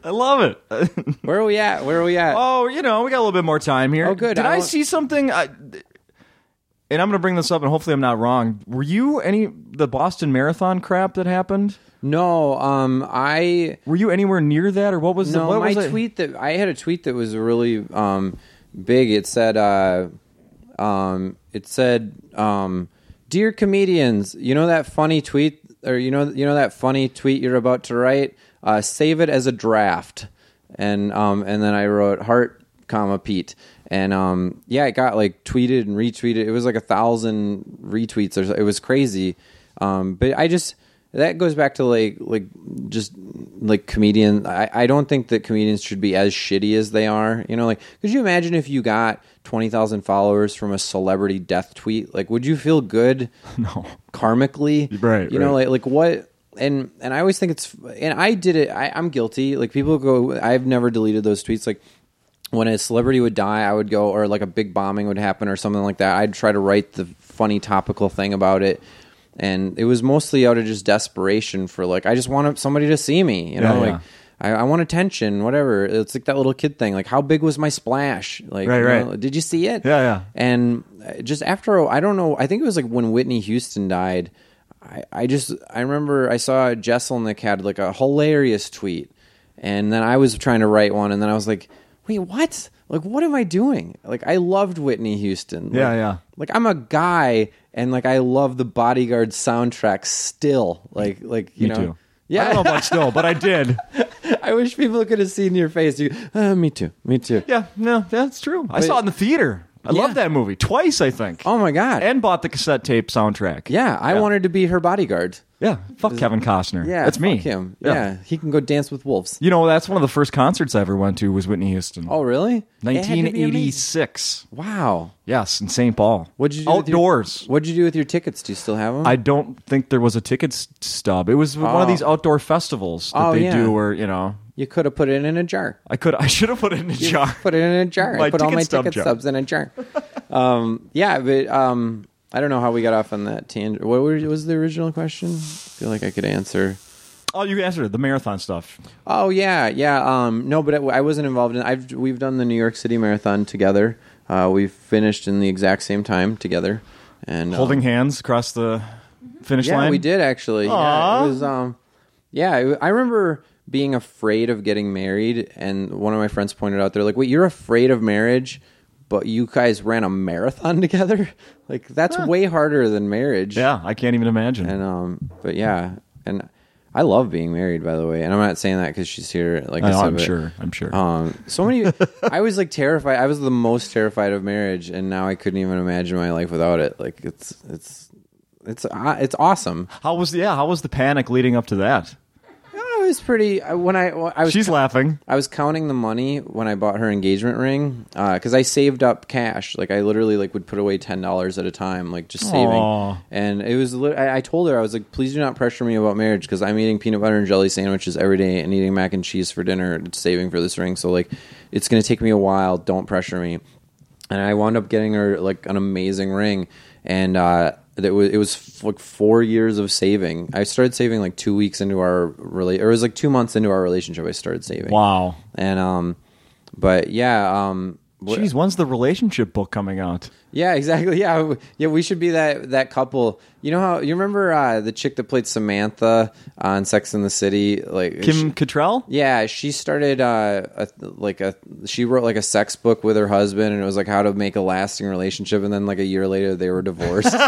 I love it. Where are we at? Where are we at? oh, you know, we got a little bit more time here. Oh, good. Did I I, see something? I, and I'm going to bring this up, and hopefully I'm not wrong. Were you any the Boston Marathon crap that happened? No. Um. I. Were you anywhere near that, or what was the No, what my was tweet that I had a tweet that was really um, big. It said, uh, um, "It said, um, dear comedians, you know that funny tweet, or you know, you know that funny tweet you're about to write. Uh, save it as a draft." And um, and then I wrote heart, comma Pete, and um, yeah, it got like tweeted and retweeted. It was like a thousand retweets. Or so- It was crazy. Um, but I just that goes back to like like just like comedian I, I don't think that comedians should be as shitty as they are you know like could you imagine if you got 20,000 followers from a celebrity death tweet like would you feel good No. karmically Right, you know right. like like what and and I always think it's and I did it. I, I'm guilty. Like people go, I've never deleted those tweets. Like when a celebrity would die, I would go, or like a big bombing would happen or something like that. I'd try to write the funny topical thing about it. And it was mostly out of just desperation for like, I just want somebody to see me, you know, Yeah, like yeah. I, I want attention, whatever. It's like that little kid thing. Like, how big was my splash? Like, Right, you right. know, did you see it? Yeah, yeah. And uh, just after, I don't know, I think it was like when Whitney Houston died. I, I just, I remember I saw Jeselnik had like a hilarious tweet. And then I was trying to write one. And then I was like, wait, what? Like, what am I doing? Like, I loved Whitney Houston. Like, Yeah, yeah. Like, I'm a guy, and like, I love the Bodyguard soundtrack still. Like, like you Me know, too. yeah. I don't know about still, but I did. I wish people could have seen your face. You, uh, me too, me too. Yeah, no, that's true. I saw it in the theater. I Yeah. love that movie twice. I think. Oh my god! and bought the cassette tape soundtrack. yeah, I Yeah. wanted to be her bodyguard. Yeah. Fuck Kevin Costner. Yeah, that's me. fuck him. Yeah. he can go dance with wolves. You know, that's one of the first concerts I ever went to was Whitney Houston. Oh really? It had to be amazing. 1986. Wow. Yes, in St. Paul. What'd you do with your- outdoors? What'd you do with your tickets? Do you still have them? I don't think there was a ticket s- stub. It was one Oh. of these outdoor festivals that Oh, they yeah. do where, you know, you could have put it in a jar. I could I should have put it in a You jar. Put it in a jar. My I put all ticket my stub ticket jar. stubs in a jar. um, yeah, but um, I don't know how we got off on that tangent. What were- was the original question? I feel like I could answer. Oh, you answered it. The marathon stuff. Oh yeah, yeah. Um, no, but I wasn't involved in. I've we've done the New York City Marathon together. Uh, we've finished in the exact same time together, and um, Holding hands across the finish Yeah, line. we did actually. Yeah, it was. Um, yeah, I remember being afraid of getting married, and one of my friends pointed out, they're like, "Wait, you're afraid of marriage, but you guys ran a marathon together? Like that's way harder than marriage." Yeah, I can't even imagine. And um, but yeah, and I love being married, by the way. And I'm not saying that because she's here. Like I, I know, said, I'm but, sure. I'm sure. Um, so many. I was like terrified. I was the most terrified of marriage, and now I couldn't even imagine my life without it. Like it's it's it's uh, it's awesome. how was yeah? How was the panic leading up to that? It was pretty. When I when I was She's laughing. I was counting the money when I bought her engagement ring because I saved up cash. Like I literally like would put away ten dollars at a time, like just saving. Aw. And it was. lit- I, I told her I was like, please do not pressure me about marriage because I'm eating peanut butter and jelly sandwiches every day and eating mac and cheese for dinner, and saving for this ring. So like, it's gonna take me a while. Don't pressure me. And I wound up getting her like an amazing ring, and uh, it was it was like four years of saving. I started saving like two weeks into our rela- or it was like two months into our relationship. I started saving. Wow. And um, but yeah, um, Jeez, when's the relationship book coming out? Yeah, exactly. Yeah, yeah, we should be that that couple. You know how you remember uh, the chick that played Samantha on Sex in the City, like Kim she- Cattrall? yeah, she started uh, a, like a she wrote like a sex book with her husband, and it was like how to make a lasting relationship. And then like a year later, they were divorced.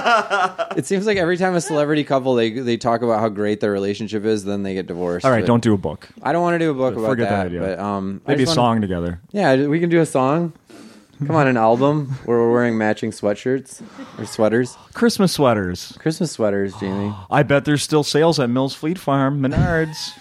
it seems like every time a celebrity couple they they talk about how great their relationship is, then they get divorced. All right, But don't do a book. I don't want to do a book about Forget that that. idea. But um, Maybe a wanna- song together. Yeah, we can do a song. Come on, an album where we're wearing matching sweatshirts or sweaters, Christmas sweaters. Christmas sweaters, Jamie. I bet there's still sales at Mills Fleet Farm, Menards.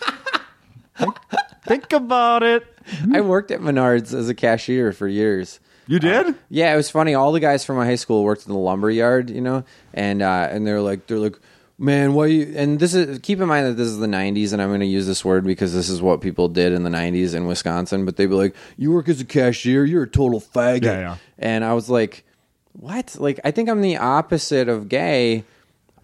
think, think about it. I worked at Menards as a cashier for years. You did? Yeah, it was funny. All the guys from my high school worked in the lumber yard, you know, and uh, and they're like, they're like, man, why you? And this is keep in mind that this is the '90s, and I'm going to use this word because this is what people did in the '90s in Wisconsin. But they'd be like, you work as a cashier, you're a total faggot. Yeah, yeah. And I was like, what? Like, I think I'm the opposite of gay.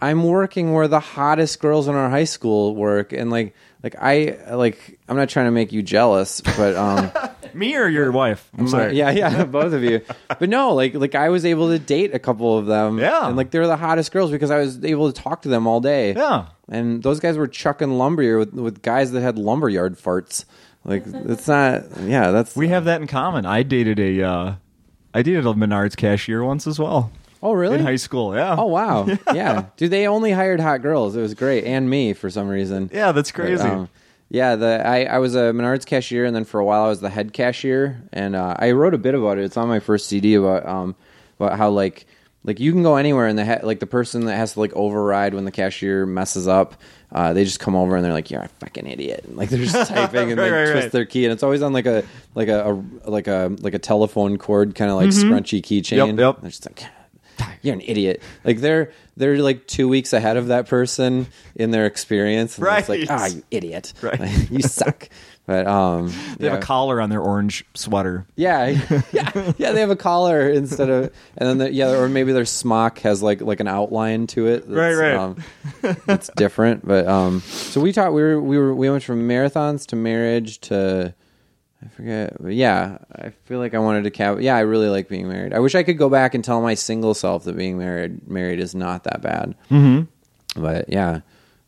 I'm working where the hottest girls in our high school work, and like, like I like. I'm not trying to make you jealous, but um. Me or your wife? I'm My- sorry. yeah, yeah, both of you. But no, like like I was able to date a couple of them. Yeah. and like they're the hottest girls because I was able to talk to them all day. Yeah. and those guys were chucking lumber with with guys that had lumberyard farts. Like it's not. Yeah, that's. We have that in common. I dated a, uh, I dated a Menards cashier once as well oh really? in high school. Yeah. Oh wow, yeah. Dude, they only hired hot girls. It was great, and me for some reason. Yeah, that's But, crazy. um, yeah, the I, I was a Menards cashier, and then for a while I was the head cashier, and uh, I wrote a bit about it. It's on my first CD about um about how like like you can go anywhere, and the he- like the person that has to like override when the cashier messes up, uh, they just come over and they're like, "You're a fucking idiot," and like they're just typing and Right, they right, twist right. their key, and it's always on like a like a, a like a like a telephone cord kind of like scrunchy keychain. Yep, yep. They're just like. You're an idiot. Like they're they're like two weeks ahead of that person in their experience. And It's like, Right. ah, you idiot. Right. you suck. But um, They yeah. have a collar on their orange sweater. Yeah, yeah, yeah. They have a collar instead of, and then the, yeah, or maybe their smock has like like an outline to it. That's, Right, right. Um, it's different, but um. So we talked. We were we were we went from marathons to marriage to. I forget, but yeah, I feel like I wanted to cap. Yeah, I really like being married. I wish I could go back and tell my single self that being married married is not that bad. Mm-hmm. But yeah,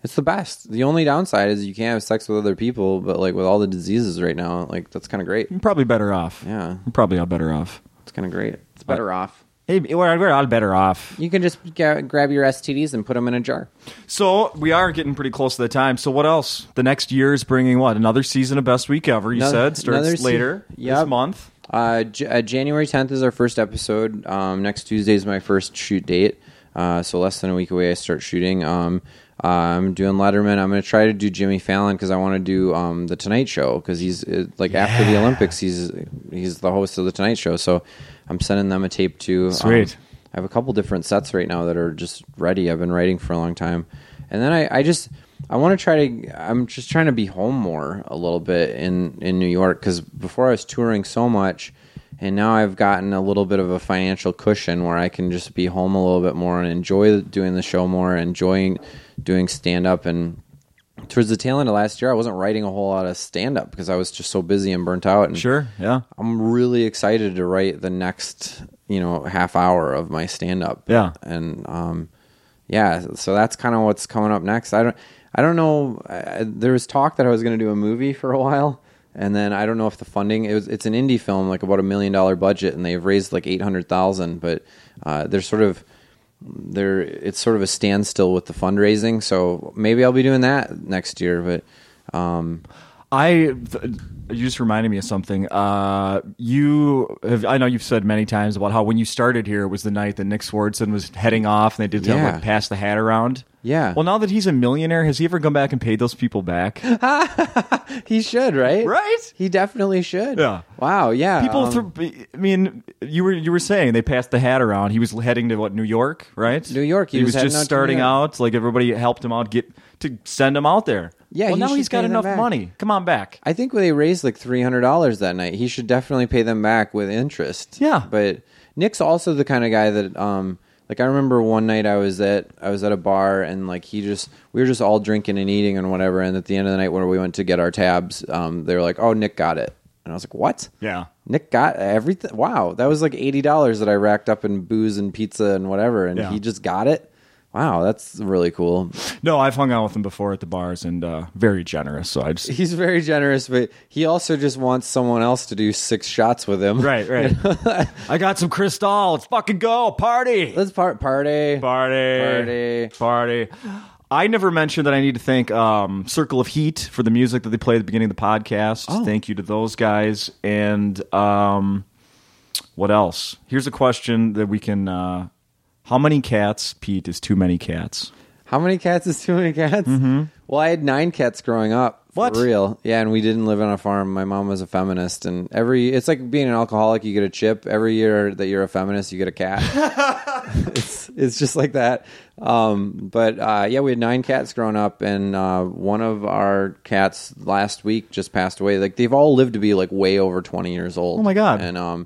it's the best. The only downside is you can't have sex with other people. But like with all the diseases right now, like that's kind of great. You're probably better off. Yeah. You're probably all better off. It's kind of great. It's better off. Hey, we're, we're all better off. You can just ga- grab your STDs and put them in a jar. So we are getting pretty close to the time. So what else? The next year is bringing what? Another season of Best Week Ever. You Another- said starts another se- later Yep. this month. Uh, J- uh, January 10th is our first episode. Um, next Tuesday is my first shoot date. Uh, so less than a week away, I start shooting. Um, uh, I'm doing Letterman. I'm going to try to do Jimmy Fallon because I want to do um, the Tonight Show because he's uh, like after the Olympics, he's he's the host of the Tonight Show. So I'm sending them a tape too. Um, I have a couple different sets right now that are just ready. I've been writing for a long time, and then I, I just I want to try to. I'm just trying to be home more a little bit in in New York because before I was touring so much, and now I've gotten a little bit of a financial cushion where I can just be home a little bit more and enjoy doing the show more, enjoying doing stand up and. Towards the tail end of last year, I wasn't writing a whole lot of stand up because I was just so busy and burnt out. And Sure. Yeah. I'm really excited to write the next, you know, half hour of my stand up. Yeah. And um yeah, so that's kind of what's coming up next. I don't I don't know uh, there was talk that I was going to do a movie for a while and then I don't know if the funding it was it's an indie film like about a million dollar budget and they've raised like 800,000 but uh they're sort of they're it's sort of a standstill with the fundraising, so maybe I'll be doing that next year, but um I th- you just reminded me of something. Uh, you, have, I know you've said many times about how when you started here, it was the night that Nick Swardson was heading off, and they did Yeah. like pass the hat around. Yeah. Well, now that he's a millionaire, has he ever come back and paid those people back? he should, right? Right? He definitely should. Yeah. Wow. Yeah. People, um, I mean, you were you were saying they passed the hat around. He was heading to what New York, right? New York. He He, was was, heading just starting York. out. Like everybody helped him out, get to send him out there. Yeah, Well, he now he's got enough money. Come on back. I think they raised like three hundred dollars that night. He should definitely pay them back with interest. Yeah. But Nick's also the kind of guy that um like I remember one night I was at I was at a bar and like he just we were just all drinking and eating and whatever and at the end of the night when we went to get our tabs um they were like oh Nick got it and I was like what Yeah. Nick got everything wow that was like eighty dollars that I racked up in booze and pizza and whatever and Yeah. he just got it wow that's really cool No, I've hung out with him before at the bars and uh, very generous. So I just he's very generous but he also just wants someone else to do six shots with him right, right. I got some Cristal. Let's fucking go party, Let's part party. party, Party. party. I never mentioned that I need to thank um, Circle of Heat for the music that they play at the beginning of the podcast. Oh. Thank you to those guys. And um, what else? Here's a question that we can. Uh, how many cats, Pete, is too many cats? How many cats is too many cats? Mm-hmm. Well, I had nine cats growing up. For What? real? Yeah, and we didn't live on a farm. My mom was a feminist, and every it's like being an alcoholic. You get a chip every year that you're a feminist. You get a cat. it's it's just like that. Um, but uh, yeah, we had nine cats growing up, and uh, one of our cats last week just passed away. Like they've all lived to be like way over twenty years old. Oh, my God. And um,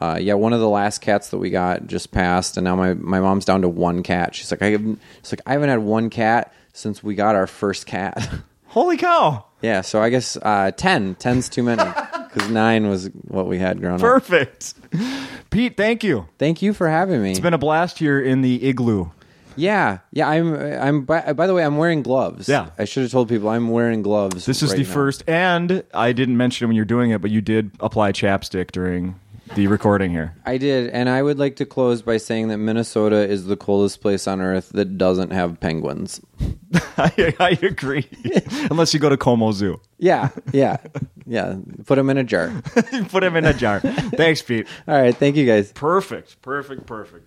uh, yeah, one of the last cats that we got just passed, and now my, my mom's down to one cat. She's like, I haven't, she's like, I haven't had one cat since we got our first cat. Holy cow! yeah, so I guess uh, ten. Ten's too many because nine was what we had growing up. Perfect. Pete, thank you. Thank you for having me. It's been a blast here in the igloo. yeah, yeah. I'm I'm. By, by the way, I'm wearing gloves. Yeah. I should have told people I'm wearing gloves. This is right the now. first, and I didn't mention it when you're doing it, but you did apply chapstick during the recording here. I did, and I would like to close by saying that Minnesota is the coldest place on earth that doesn't have penguins. I, I agree. Unless you go to Como Zoo. Yeah, yeah, yeah. Put them in a jar. Put them in a jar. Thanks, Pete. All right, thank you guys. Perfect. Perfect. Perfect.